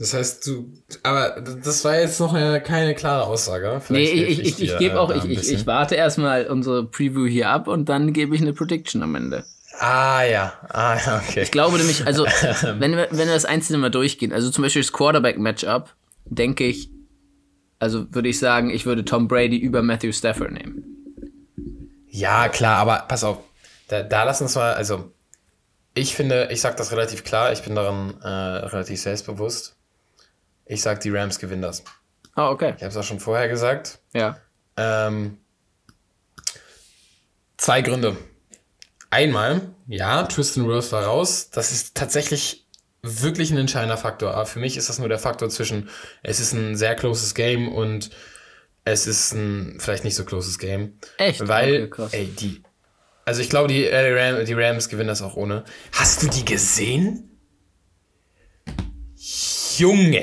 Das heißt, du, aber das war jetzt noch eine, keine klare Aussage. Vielleicht nee, ich, ich, ich, ich gebe auch, ich, ich, ich warte erstmal unsere Preview hier ab und dann gebe ich eine Prediction am Ende. Ah ja, ah ja, okay. Ich glaube nämlich, also *laughs* wenn wir, wenn wir das Einzelne mal durchgehen, also zum Beispiel das Quarterback-Matchup, denke ich, also würde ich sagen, ich würde Tom Brady über Matthew Stafford nehmen. Ja, klar, aber pass auf, da, da lass uns mal, also ich finde, ich sag das relativ klar, ich bin daran äh, relativ selbstbewusst. Ich sag, die Rams gewinnen das. Ah, oh, okay. Ich habe es auch schon vorher gesagt. Ja. Ähm, zwei Gründe. Einmal, ja, Tristan Rose war raus. Das ist tatsächlich wirklich ein entscheidender Faktor. Aber für mich ist das nur der Faktor zwischen, es ist ein sehr closes Game und es ist ein vielleicht nicht so closes Game. Echt? Weil, okay, ey, die. Also ich glaube, die, äh, Ram, die Rams gewinnen das auch ohne. Hast du die gesehen? Junge!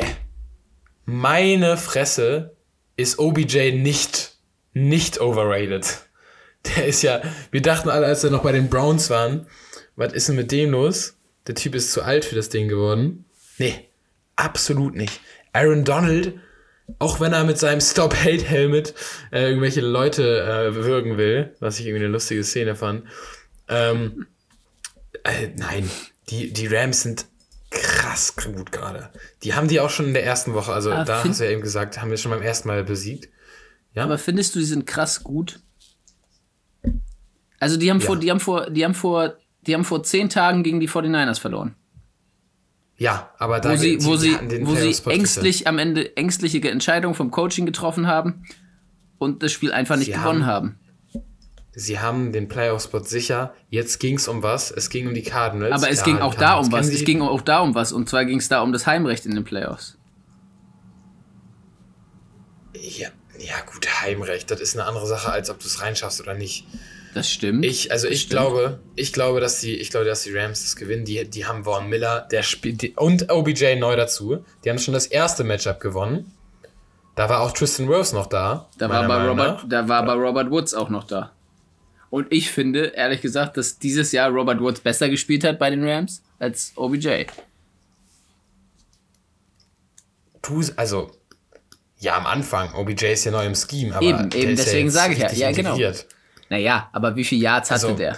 Meine Fresse ist OBJ nicht, nicht overrated. Der ist ja, wir dachten alle, als wir noch bei den Browns waren, was ist denn mit dem los? Der Typ ist zu alt für das Ding geworden. Nee, absolut nicht. Aaron Donald, auch wenn er mit seinem Stop-Hate-Helmet äh, irgendwelche Leute äh, würgen will, was ich irgendwie eine lustige Szene fand. Ähm, äh, nein, die, die Rams sind krass gut gerade. Die haben die auch schon in der ersten Woche, also aber da hast du ja eben gesagt, haben wir schon beim ersten Mal besiegt. Ja. Aber findest du, die sind krass gut? Also die haben ja. vor, die haben vor, die haben vor, die haben vor zehn Tagen gegen die 49ers verloren. Ja, aber da wo sie, wo sie, wo sie ängstlich am Ende ängstliche Entscheidungen vom Coaching getroffen haben und das Spiel einfach nicht sie gewonnen haben. haben sie haben den Playoff-Spot sicher. Jetzt ging es um was? Es ging um die Cardinals. Aber es ja, ging auch da um was. Es ging auch da um was. Und zwar ging es da um das Heimrecht in den Playoffs. Ja, ja, gut, Heimrecht. Das ist eine andere Sache, als ob du es reinschaffst oder nicht. Das stimmt. Ich, also ich glaube, ich glaube, dass die, ich glaube, dass die Rams das gewinnen. Die, die haben Vaughn Miller, der spielt und OBJ neu dazu. Die haben schon das erste Matchup gewonnen. Da war auch Tristan Rose noch da. Da war, bei Robert, da war bei Robert Woods auch noch da. Und ich finde, ehrlich gesagt, dass dieses Jahr Robert Woods besser gespielt hat bei den Rams als OBJ. Du, also, ja, am Anfang. OBJ ist ja neu im Scheme, aber. Eben, eben, deswegen ja sage ich ja. Ja, genau. Naja, aber wie viele Yards hatte also, der?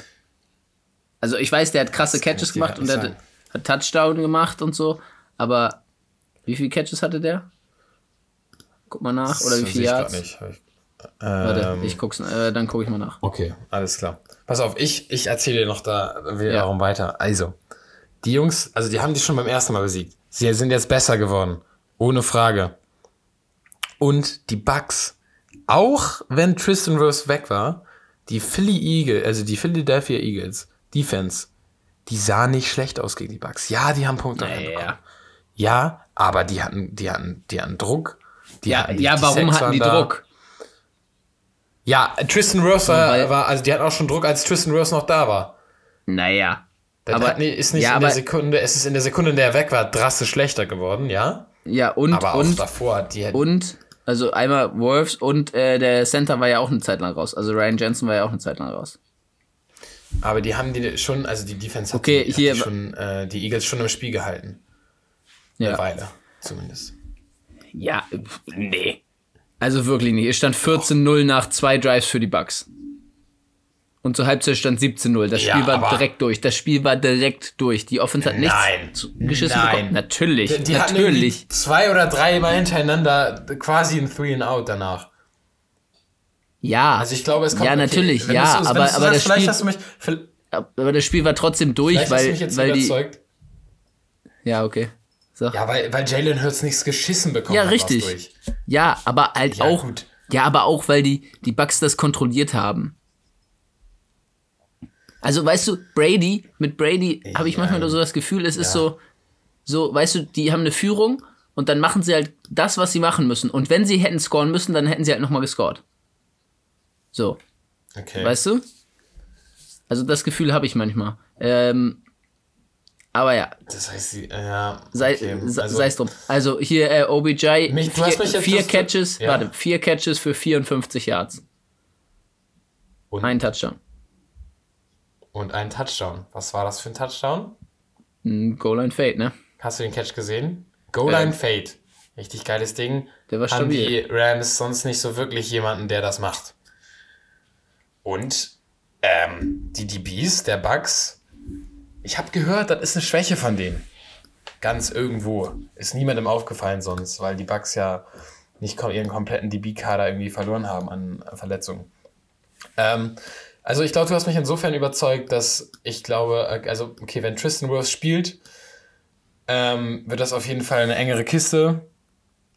Also, ich weiß, der hat krasse Catches gemacht und der hat Touchdown gemacht und so, aber wie viele Catches hatte der? Guck mal nach, oder wie viele Yards? Ich nicht. Warte, ähm, ich guck's, äh, dann gucke ich mal nach. Okay, alles klar. Pass auf, ich, ich erzähle dir noch da wiederum ja. weiter. Also, die Jungs, also die haben die schon beim ersten Mal besiegt. Sie sind jetzt besser geworden. Ohne Frage. Und die Bucks, auch wenn Tristan Rose weg war, die Philly Eagles, also die Philadelphia Eagles, Defense, die sah nicht schlecht aus gegen die Bucks. Ja, die haben Punkte naja. Ja, aber die hatten, die hatten, die hatten Druck. Die ja, hatten die, ja, warum hatten die. Druck? Ja, Tristan Rose war, war, also die hatten auch schon Druck, als Tristan Rose noch da war. Naja. Das aber hat, ist nicht ja, in der Sekunde, es ist in der Sekunde, in der er weg war, drastisch schlechter geworden, ja? Ja, und. Aber auch und, davor, die Und, also einmal Wolves und äh, der Center war ja auch eine Zeit lang raus. Also Ryan Jensen war ja auch eine Zeit lang raus. Aber die haben die schon, also die Defense hat, okay, die, hier, die, schon, äh, die Eagles schon im Spiel gehalten. Ja. Eine Weile, zumindest. Ja, nee. Also wirklich nicht. Es stand 14-0 nach zwei Drives für die Bucks. Und zur Halbzeit stand 17-0. Das Spiel ja, war direkt durch. Das Spiel war direkt durch. Die Offense hat nichts nein, geschissen nein. bekommen. Natürlich. Die, die natürlich. zwei oder drei Mal hintereinander quasi ein Three and Out danach. Ja. Also ich glaube, es kommt Ja, natürlich, okay, ja, aber, aber sagst, das Spiel, hast du mich, aber das Spiel war trotzdem durch, weil, du weil überzeugt. die. Ja, okay. So. Ja, weil, weil Jalen Hurts nichts geschissen bekommen ja, hat. Ja, richtig. Ja, aber halt ja, auch. Gut. Ja, aber auch, weil die, die Bucks das kontrolliert haben. Also, weißt du, Brady, mit Brady habe ich manchmal so das Gefühl, es ist so, so, weißt du, die haben eine Führung und dann machen sie halt das, was sie machen müssen. Und wenn sie hätten scoren müssen, dann hätten sie halt nochmal gescored. So. Okay. Weißt du? Also das Gefühl habe ich manchmal. Ähm, aber ja. Das heißt, sie, ja. Sei, okay. also, es drum. Also hier äh, OBJ, mich, vier, vier Catches, ja. warte, vier Catches für 54 Yards. Und? Ein Touchdown. Und ein Touchdown. Was war das für ein Touchdown? Ein Goal Line Fade, ne? Hast du den Catch gesehen? Goal Line Fade. Richtig geiles Ding. Der war Haben stabil. die Rams sonst nicht so wirklich jemanden, der das macht. Und ähm, die DBs der Bucks, ich habe gehört, das ist eine Schwäche von denen. Ganz irgendwo. Ist niemandem aufgefallen sonst, weil die Bucks ja nicht ihren kompletten DB-Kader irgendwie verloren haben an Verletzungen. Ähm, also ich glaube, du hast mich insofern überzeugt, dass ich glaube, äh, also okay, wenn Tristan Wirfs spielt, ähm, wird das auf jeden Fall eine engere Kiste.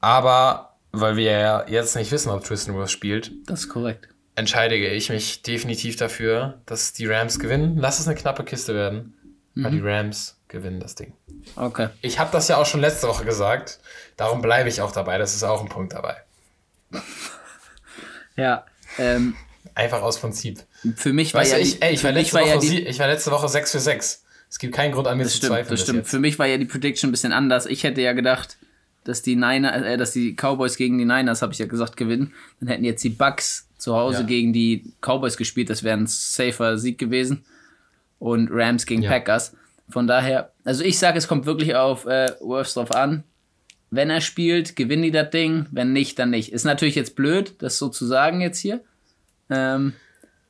Aber weil wir ja jetzt nicht wissen, ob Tristan Wirfs spielt, Das ist korrekt. entscheide ich mich definitiv dafür, dass die Rams gewinnen. Lass es eine knappe Kiste werden, weil die Rams gewinnen das Ding. Okay. Ich habe das ja auch schon letzte Woche gesagt, darum bleibe ich auch dabei. Das ist auch ein Punkt dabei. *laughs* Ja. Ähm, Einfach aus Prinzip. für mich war Weißt ja du, ich, ey, ich, für war letzte war Woche ja die, sie- ich war letzte Woche 6 für 6. Es gibt keinen Grund an mir Das zu stimmt, zweifeln. das stimmt. jetzt. Für mich war ja die Prediction ein bisschen anders. Ich hätte ja gedacht, dass die Niner, äh, dass die Cowboys gegen die Niners, habe ich ja gesagt, gewinnen. Dann hätten jetzt die Bucks zu Hause Ja. gegen die Cowboys gespielt. Das wäre ein safer Sieg gewesen. Und Rams gegen Ja. Packers. Von daher, also ich sage, es kommt wirklich auf äh, Worths drauf an. Wenn er spielt, gewinnen die das Ding. Wenn nicht, dann nicht. Ist natürlich jetzt blöd, das so zu sagen jetzt hier. Ähm,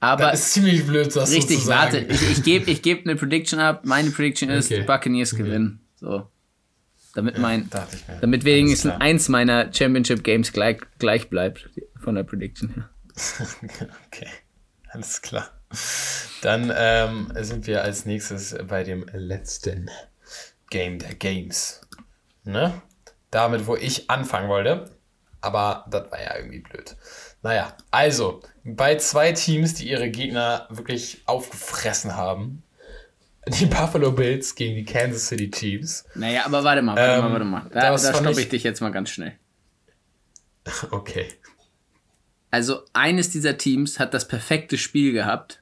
aber Das ist ziemlich blöd, das so Richtig, zu sagen. warte, ich, ich gebe ich geb eine Prediction ab. Meine Prediction ist, Okay. die Buccaneers gewinnen. So. Damit mein, mir. damit wenigstens eins meiner Championship Games gleich, gleich bleibt von der Prediction her. *laughs* Okay, alles klar. Dann ähm, sind wir als nächstes bei dem letzten Game der Games. Ne? Damit, wo ich anfangen wollte. Aber das war ja irgendwie blöd. Naja, also, bei zwei Teams, die ihre Gegner wirklich aufgefressen haben. Die Buffalo Bills gegen die Kansas City Chiefs. Naja, aber warte mal, warte Ähm, mal, warte mal. Da, da stoppe ich- ich dich jetzt mal ganz schnell. *laughs* Okay. Also, eines dieser Teams hat das perfekte Spiel gehabt.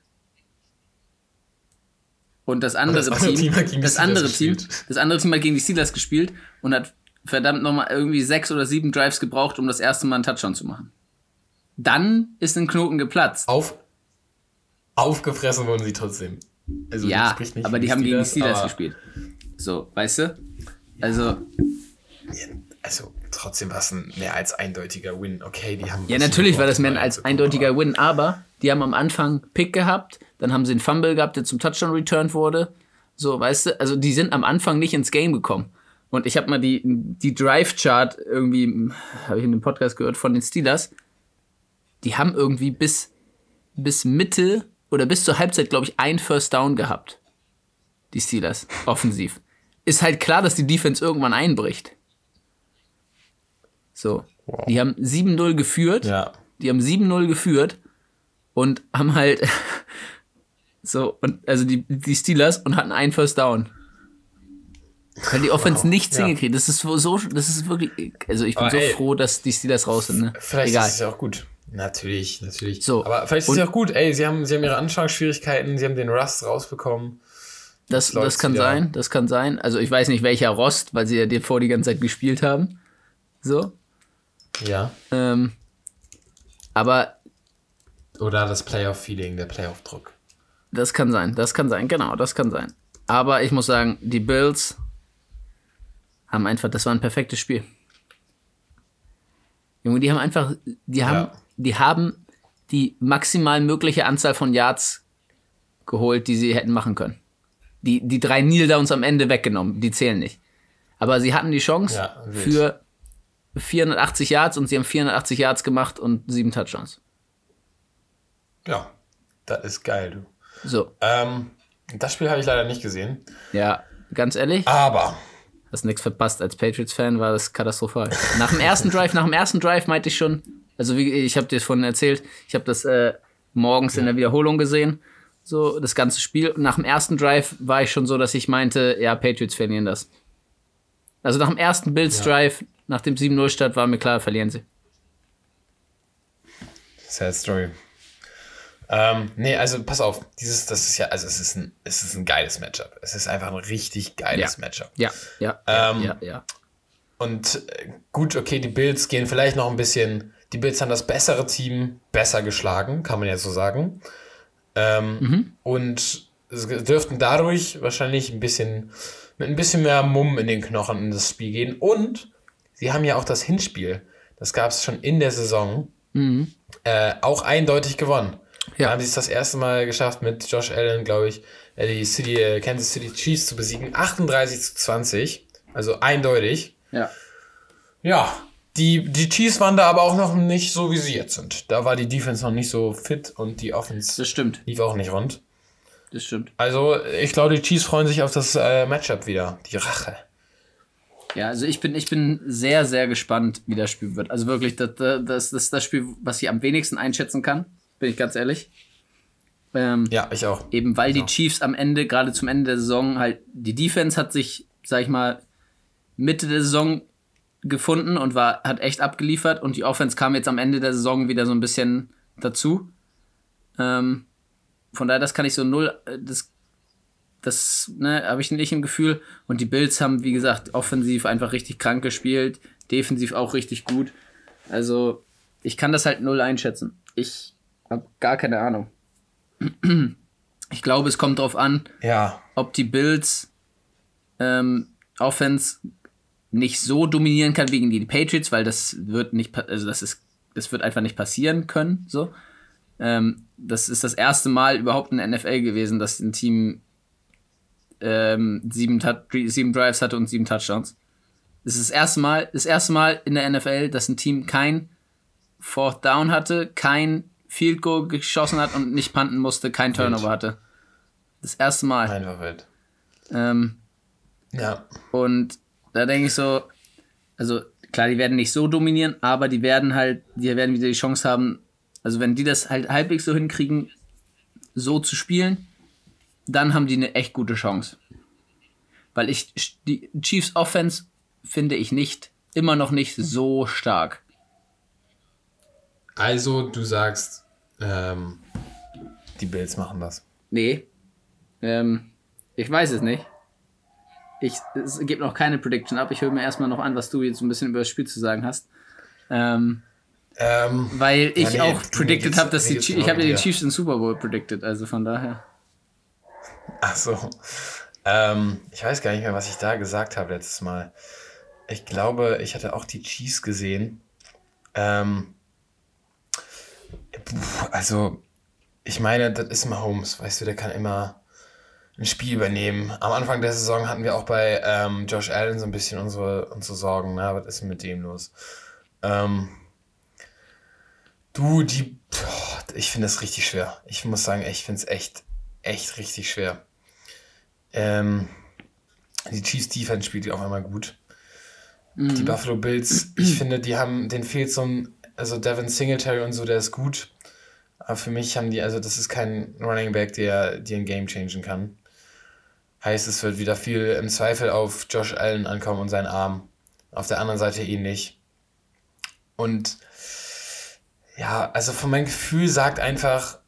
Und das andere, das andere Team, Team hat gegen die das Steelers andere Team, gespielt. das andere Team hat gegen die Steelers gespielt und hat verdammt nochmal irgendwie sechs oder sieben Drives gebraucht, um das erste Mal einen Touchdown zu machen. Dann ist ein Knoten geplatzt. Auf, aufgefressen wurden sie trotzdem. Also, ja, nicht aber für die haben gegen die Steelers gespielt. So, weißt du? Also, Also trotzdem war es ein mehr als eindeutiger Win. Okay, die haben. ja, natürlich war das mehr als eindeutiger Win, aber die haben am Anfang Pick gehabt, dann haben sie einen Fumble gehabt, der zum Touchdown returned wurde. So, weißt du, also die sind am Anfang nicht ins Game gekommen. Und ich habe mal die, die Drive-Chart irgendwie, habe ich in dem Podcast gehört, von den Steelers. Die haben irgendwie bis, bis Mitte oder bis zur Halbzeit, glaube ich, ein First Down gehabt. Die Steelers, offensiv. Ist halt klar, dass die Defense irgendwann einbricht. So. Wow. Die haben 7-0 geführt. Ja. Die haben 7-0 geführt und haben halt so, und also die, die Steelers und hatten einen First Down. Weil die Offense nichts ja. hingekriegt. Das ist so, das ist wirklich, also ich bin Aber so ey, froh, dass die Steelers raus sind, ne? Vielleicht Egal. ist es ja auch gut. Natürlich, natürlich. So, Aber vielleicht ist es ja auch gut. Ey, sie haben, sie haben ihre Anfangsschwierigkeiten, sie haben den Rust rausbekommen. Das, das kann wieder. sein, das kann sein. Also ich weiß nicht, welcher Rost, weil sie ja dir vor die ganze Zeit gespielt haben. So. Ja. Ähm, aber Oder das Playoff-Feeling, der Playoff-Druck. Das kann sein, das kann sein, genau, das kann sein. Aber ich muss sagen, die Bills haben einfach, das war ein perfektes Spiel. Junge, die haben einfach, die haben, Ja. die haben die maximal mögliche Anzahl von Yards geholt, die sie hätten machen können. Die, die drei Kneel-Downs am Ende weggenommen, die zählen nicht. Aber sie hatten die Chance Ja, für 480 Yards und sie haben 480 Yards gemacht und sieben Touchdowns. Ja. Das ist geil, du. So, Ähm, das Spiel habe ich leider nicht gesehen. ja, ganz ehrlich. Aber Hast nichts verpasst. Als Patriots-Fan war das katastrophal. Nach dem ersten Drive, nach dem ersten Drive meinte ich schon, also wie ich habe dir vorhin erzählt, ich habe das äh, morgens in der Wiederholung gesehen, so das ganze Spiel. Und nach dem ersten Drive war ich schon so, dass ich meinte, ja, Patriots verlieren das. Also nach dem ersten Bills Drive, nach dem 7-0 Start, war mir klar, verlieren sie. Sad Story. Ähm, nee, also pass auf, dieses, das ist ja, also es ist ein, es ist ein geiles Matchup. Es ist einfach ein richtig geiles Ja. Matchup. Ja, ja, Ähm, ja, ja. Und äh, gut, okay, die Bills gehen vielleicht noch ein bisschen. Die Bills haben das bessere Team besser geschlagen, kann man ja so sagen. Ähm, Und dürften dadurch wahrscheinlich ein bisschen mit ein bisschen mehr Mumm in den Knochen in das Spiel gehen. Und sie haben ja auch das Hinspiel, das gab es schon in der Saison, mhm. äh, auch eindeutig gewonnen. Ja. Da haben sie es das erste Mal geschafft, mit Josh Allen, glaube ich, äh, die City, äh, Kansas City Chiefs zu besiegen. 38 zu 20. Also eindeutig. Ja. Ja. Die, die Chiefs waren da aber auch noch nicht so, wie sie jetzt sind. Da war die Defense noch nicht so fit und die Offense das stimmt. lief auch nicht rund. Das stimmt. Also, ich glaube, die Chiefs freuen sich auf das äh, Matchup wieder. Die Rache. Ja, also ich bin, ich bin sehr, sehr gespannt, wie das Spiel wird. Also wirklich, das, das, das ist das Spiel, was ich am wenigsten einschätzen kann, bin ich ganz ehrlich. Ähm, ja, ich auch. Eben weil ich die. Chiefs am Ende, gerade zum Ende der Saison, halt, die Defense hat sich, sag ich mal, Mitte der Saison gefunden und war, hat echt abgeliefert und die Offense kam jetzt am Ende der Saison wieder so ein bisschen dazu. Ähm, von daher, das kann ich so null, äh, das, das ne, habe ich nicht im Gefühl. Und die Bills haben, wie gesagt, offensiv einfach richtig krank gespielt, defensiv auch richtig gut. Also, ich kann das halt null einschätzen. Ich habe gar keine Ahnung. *clears throat* Ich glaube, es kommt darauf an, ja. ob die Bills ähm, Offense nicht so dominieren kann wegen die Patriots, weil das wird nicht, also das ist, das wird einfach nicht passieren können. So, ähm, das ist das erste Mal überhaupt in der NFL gewesen, dass ein Team ähm, sieben, sieben Drives hatte und sieben Touchdowns. Das ist das erste Mal, das erste Mal in der NFL, dass ein Team kein Fourth Down hatte, kein Field Goal geschossen hat und nicht panten musste, kein Turnover wild. hatte. Das erste Mal. Einfach wild. Ähm, ja. Und da denke ich so, also klar, die werden nicht so dominieren, aber die werden halt, die werden wieder die Chance haben, also wenn die das halt halbwegs so hinkriegen, so zu spielen, dann haben die eine echt gute Chance. Weil ich, die Chiefs Offense finde ich nicht, immer noch nicht so stark. Also, du sagst, ähm, die Bills machen das. Nee. Ähm, ich weiß es nicht. Ich, es gibt noch keine Prediction ab. Ich höre mir erstmal noch an, was du jetzt ein bisschen über das Spiel zu sagen hast. Ähm, ähm, weil ich ja, nee, auch predicted habe, dass die Chiefs, ich habe ja die Chiefs in Super Bowl predicted, also von daher. Ach so. Ähm, ich weiß gar nicht mehr, was ich da gesagt habe letztes Mal. Ich glaube, ich hatte auch die Chiefs gesehen. Ähm, also, ich meine, das ist Mahomes, weißt du, der kann immer ein Spiel übernehmen. Am Anfang der Saison hatten wir auch bei ähm, Josh Allen so ein bisschen unsere, unsere Sorgen. Na, was ist mit dem los? Ähm, du, die, boah, ich finde das richtig schwer. Ich muss sagen, ich finde es echt, echt richtig schwer. Ähm, die Chiefs Defense spielt auf einmal gut. Mhm. Die Buffalo Bills, ich finde, die haben, den fehlt so ein, also Devin Singletary und so, der ist gut. Aber für mich haben die, also das ist kein Running Back, der dir ein Game changen kann. Heißt, es wird wieder viel im Zweifel auf Josh Allen ankommen und seinen Arm. Auf der anderen Seite ähnlich. Und ja, also von meinem Gefühl sagt einfach,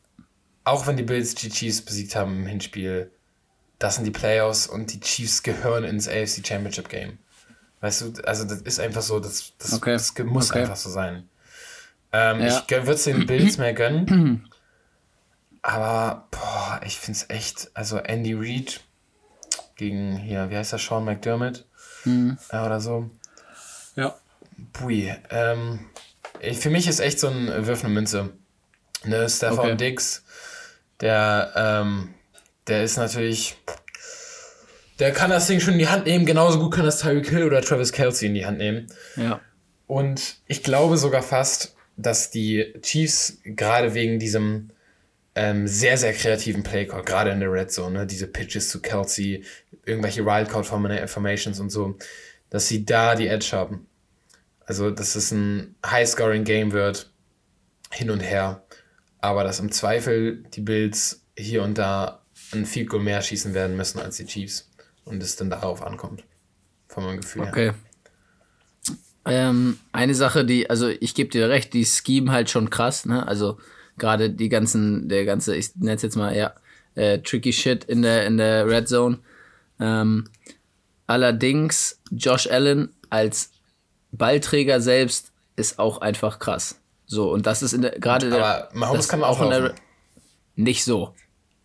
auch wenn die Bills die Chiefs besiegt haben im Hinspiel, das sind die Playoffs und die Chiefs gehören ins AFC Championship Game. Weißt du, also das ist einfach so, das, das, okay. das muss okay. einfach so sein. Ähm, ja. Ich würde es den Bills mehr gönnen. *clears throat* aber, boah, ich finde es echt, also Andy Reid gegen hier, wie heißt der, Sean McDermott mhm. äh, oder so. Ja. Pui. Ähm, ich, für mich ist echt so ein Wirf eine Münze. Ne, Stefan okay. Dix, der, ähm, der ist natürlich, der kann das Ding schon in die Hand nehmen, genauso gut kann das Tyreek Hill oder Travis Kelsey in die Hand nehmen. Ja. Und ich glaube sogar fast, dass die Chiefs gerade wegen diesem ähm, sehr, sehr kreativen Playcall, gerade in der Red Zone, ne? diese Pitches zu Kelsey, irgendwelche Wildcard-Formations und so, dass sie da die Edge haben. Also, dass es ein High-Scoring-Game wird, hin und her, aber dass im Zweifel die Bills hier und da ein Field Goal mehr schießen werden müssen als die Chiefs und es dann darauf ankommt, von meinem Gefühl okay. her. Ähm, eine Sache, die, also ich gebe dir recht, die Scheme halt schon krass, ne? Also gerade die ganzen, der ganze, ich nenne es jetzt mal, ja, äh, tricky Shit in der, in der Red Zone. Ähm, allerdings, Josh Allen als Ballträger selbst ist auch einfach krass. So, und das ist in der, gerade Aber Mahomes kann auch in der, nicht so.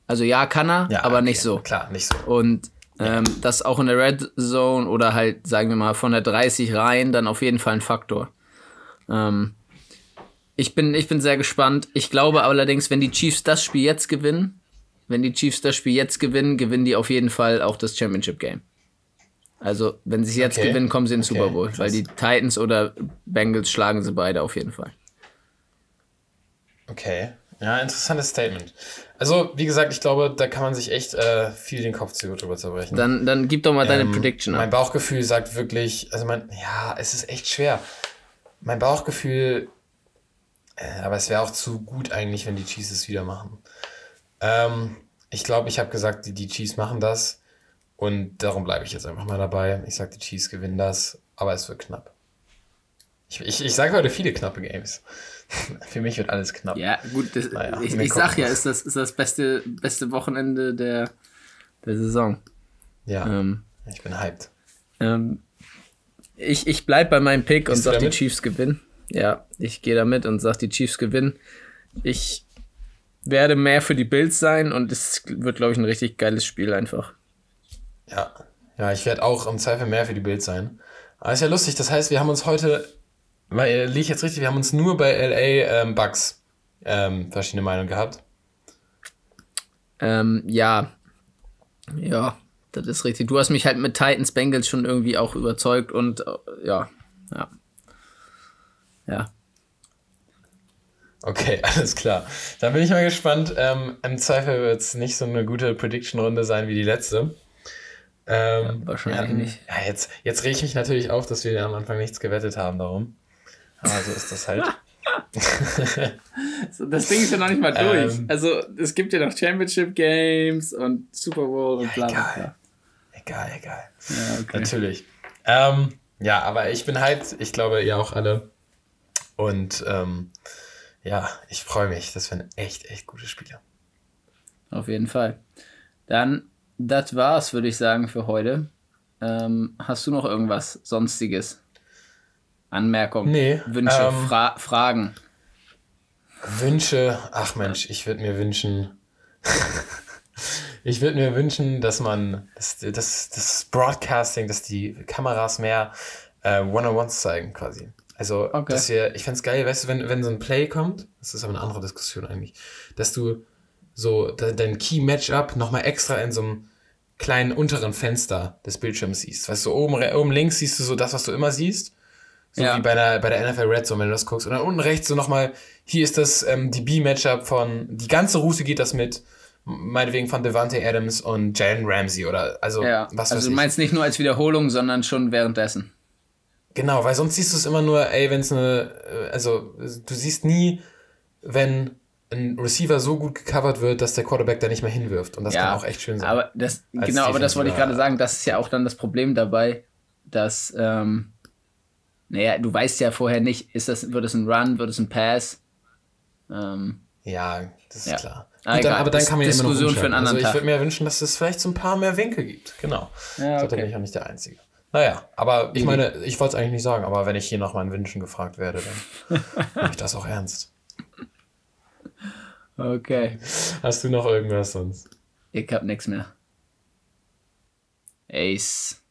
Also ja, kann er, Ja, aber okay, nicht so. Klar, nicht so. Und ähm, das auch in der Red Zone oder halt, sagen wir mal, von der 30 rein, dann auf jeden Fall ein Faktor. Ähm, ich, bin, ich bin sehr gespannt. Ich glaube allerdings, wenn die Chiefs das Spiel jetzt gewinnen, wenn die Chiefs das Spiel jetzt gewinnen, gewinnen die auf jeden Fall auch das Championship Game. Also, wenn sie es jetzt Okay. gewinnen, kommen sie in den Okay, Super Bowl, weil die Titans oder Bengals schlagen sie beide auf jeden Fall. Okay. Ja, interessantes Statement. Also, wie gesagt, ich glaube, da kann man sich echt äh, viel den Kopf zu- drüber zerbrechen. Dann, dann gib doch mal deine Ähm, Prediction Mein ab. Bauchgefühl sagt wirklich, also mein, ja, es ist echt schwer. Mein Bauchgefühl, äh, aber es wäre auch zu gut eigentlich, wenn die Chiefs es wieder machen. Ähm, ich glaube, ich habe gesagt, die, die Chiefs machen das und darum bleibe ich jetzt einfach mal dabei. Ich sage, die Chiefs gewinnen das, aber es wird knapp. Ich, ich, ich sage heute viele knappe Games. *laughs* Für mich wird alles knapp. Ja, gut, das, Naja, ich, ich sag ja, ist das, ist das beste, beste Wochenende der, der Saison. Ja, Ähm, ich bin hyped. ähm, ich ich bleib bei meinem Pick und Gehst du sag, die? Chiefs gewinnen. Ja, ich gehe damit und sag, die Chiefs gewinnen. Ich werde mehr für die Bills sein und es wird, glaube ich, ein richtig geiles Spiel einfach. Ja, ja, ich werde auch im Zweifel mehr für die Bild sein. Aber ist ja lustig, das heißt, wir haben uns heute, weil äh, liege ich jetzt richtig, wir haben uns nur bei LA ähm, Bucks ähm, verschiedene Meinungen gehabt. Ähm, ja, ja, das ist richtig. Du hast mich halt mit Titans Bengals schon irgendwie auch überzeugt und äh, ja, ja. Ja, Okay, *laughs* alles klar. Dann bin ich mal gespannt. Ähm, Im Zweifel wird es nicht so eine gute Prediction-Runde sein wie die letzte. Ähm, wahrscheinlich wir hatten- nicht. Ja, jetzt, jetzt rege ich mich natürlich auf, dass wir am Anfang nichts gewettet haben darum. Aber so ist das halt. *laughs* Das Ding ist ja noch nicht mal durch. Ähm. also es gibt ja noch Championship Games und Super Bowl und bla bla bla. egal. egal, egal. Ja, okay. Natürlich. Ähm, ja, aber ich bin hyped. Ich glaube, ihr auch alle. Und ähm, ja, ich freue mich. Das werden echt, echt gute Spiele. Auf jeden Fall. Dann, das war's, würde ich sagen, für heute. Ähm, hast du noch irgendwas Sonstiges? Anmerkungen? Nee, Wünsche, ähm, Fra Fragen? Wünsche, ach Mensch, ich würde mir wünschen, *laughs* ich würde mir wünschen, dass man, dass das, das Broadcasting, dass die Kameras mehr äh, One-on-Ones zeigen quasi. Also, Okay. dass wir, ich fände es geil, weißt du, wenn, wenn so ein Play kommt, das ist aber eine andere Diskussion eigentlich, dass du so de, dein Key-Matchup nochmal extra in so einem kleinen unteren Fenster des Bildschirms siehst. Weißt du, oben, oben links siehst du so das, was du immer siehst. So Ja. wie bei der, bei der NFL Red Zone, wenn du das guckst. Und dann unten rechts so nochmal, hier ist das ähm, die B-Matchup von, die ganze Route geht das mit, meinetwegen von Devante Adams und Jalen Ramsey oder, also, Ja, was also du ich. meinst nicht nur als Wiederholung, sondern schon währenddessen. Genau, weil sonst siehst du es immer nur, ey, wenn es eine, äh, also du siehst nie, wenn ein Receiver so gut gecovert wird, dass der Quarterback da nicht mehr hinwirft. Und das kann auch echt schön sein. Aber das, genau, aber das wollte ich gerade sagen, das ist ja auch dann das Problem dabei, dass, ähm, naja, du weißt ja vorher nicht, ist das, wird es ein Run, wird es ein Pass? Ähm, ja, das ist Ja. klar. Ah, dann, aber dann kann man ja immer noch für einen anderen Also ich würde mir wünschen, dass es vielleicht so ein paar mehr Winkel gibt. Genau. Ja, Ich glaube, da okay. bin ich auch nicht der Einzige. Naja, aber ich meine, ich wollte es eigentlich nicht sagen, aber wenn ich hier nach meinen Wünschen gefragt werde, dann *laughs* nehme ich das auch ernst. okay. Hast du noch irgendwas sonst? Ich hab nix mehr. Ace.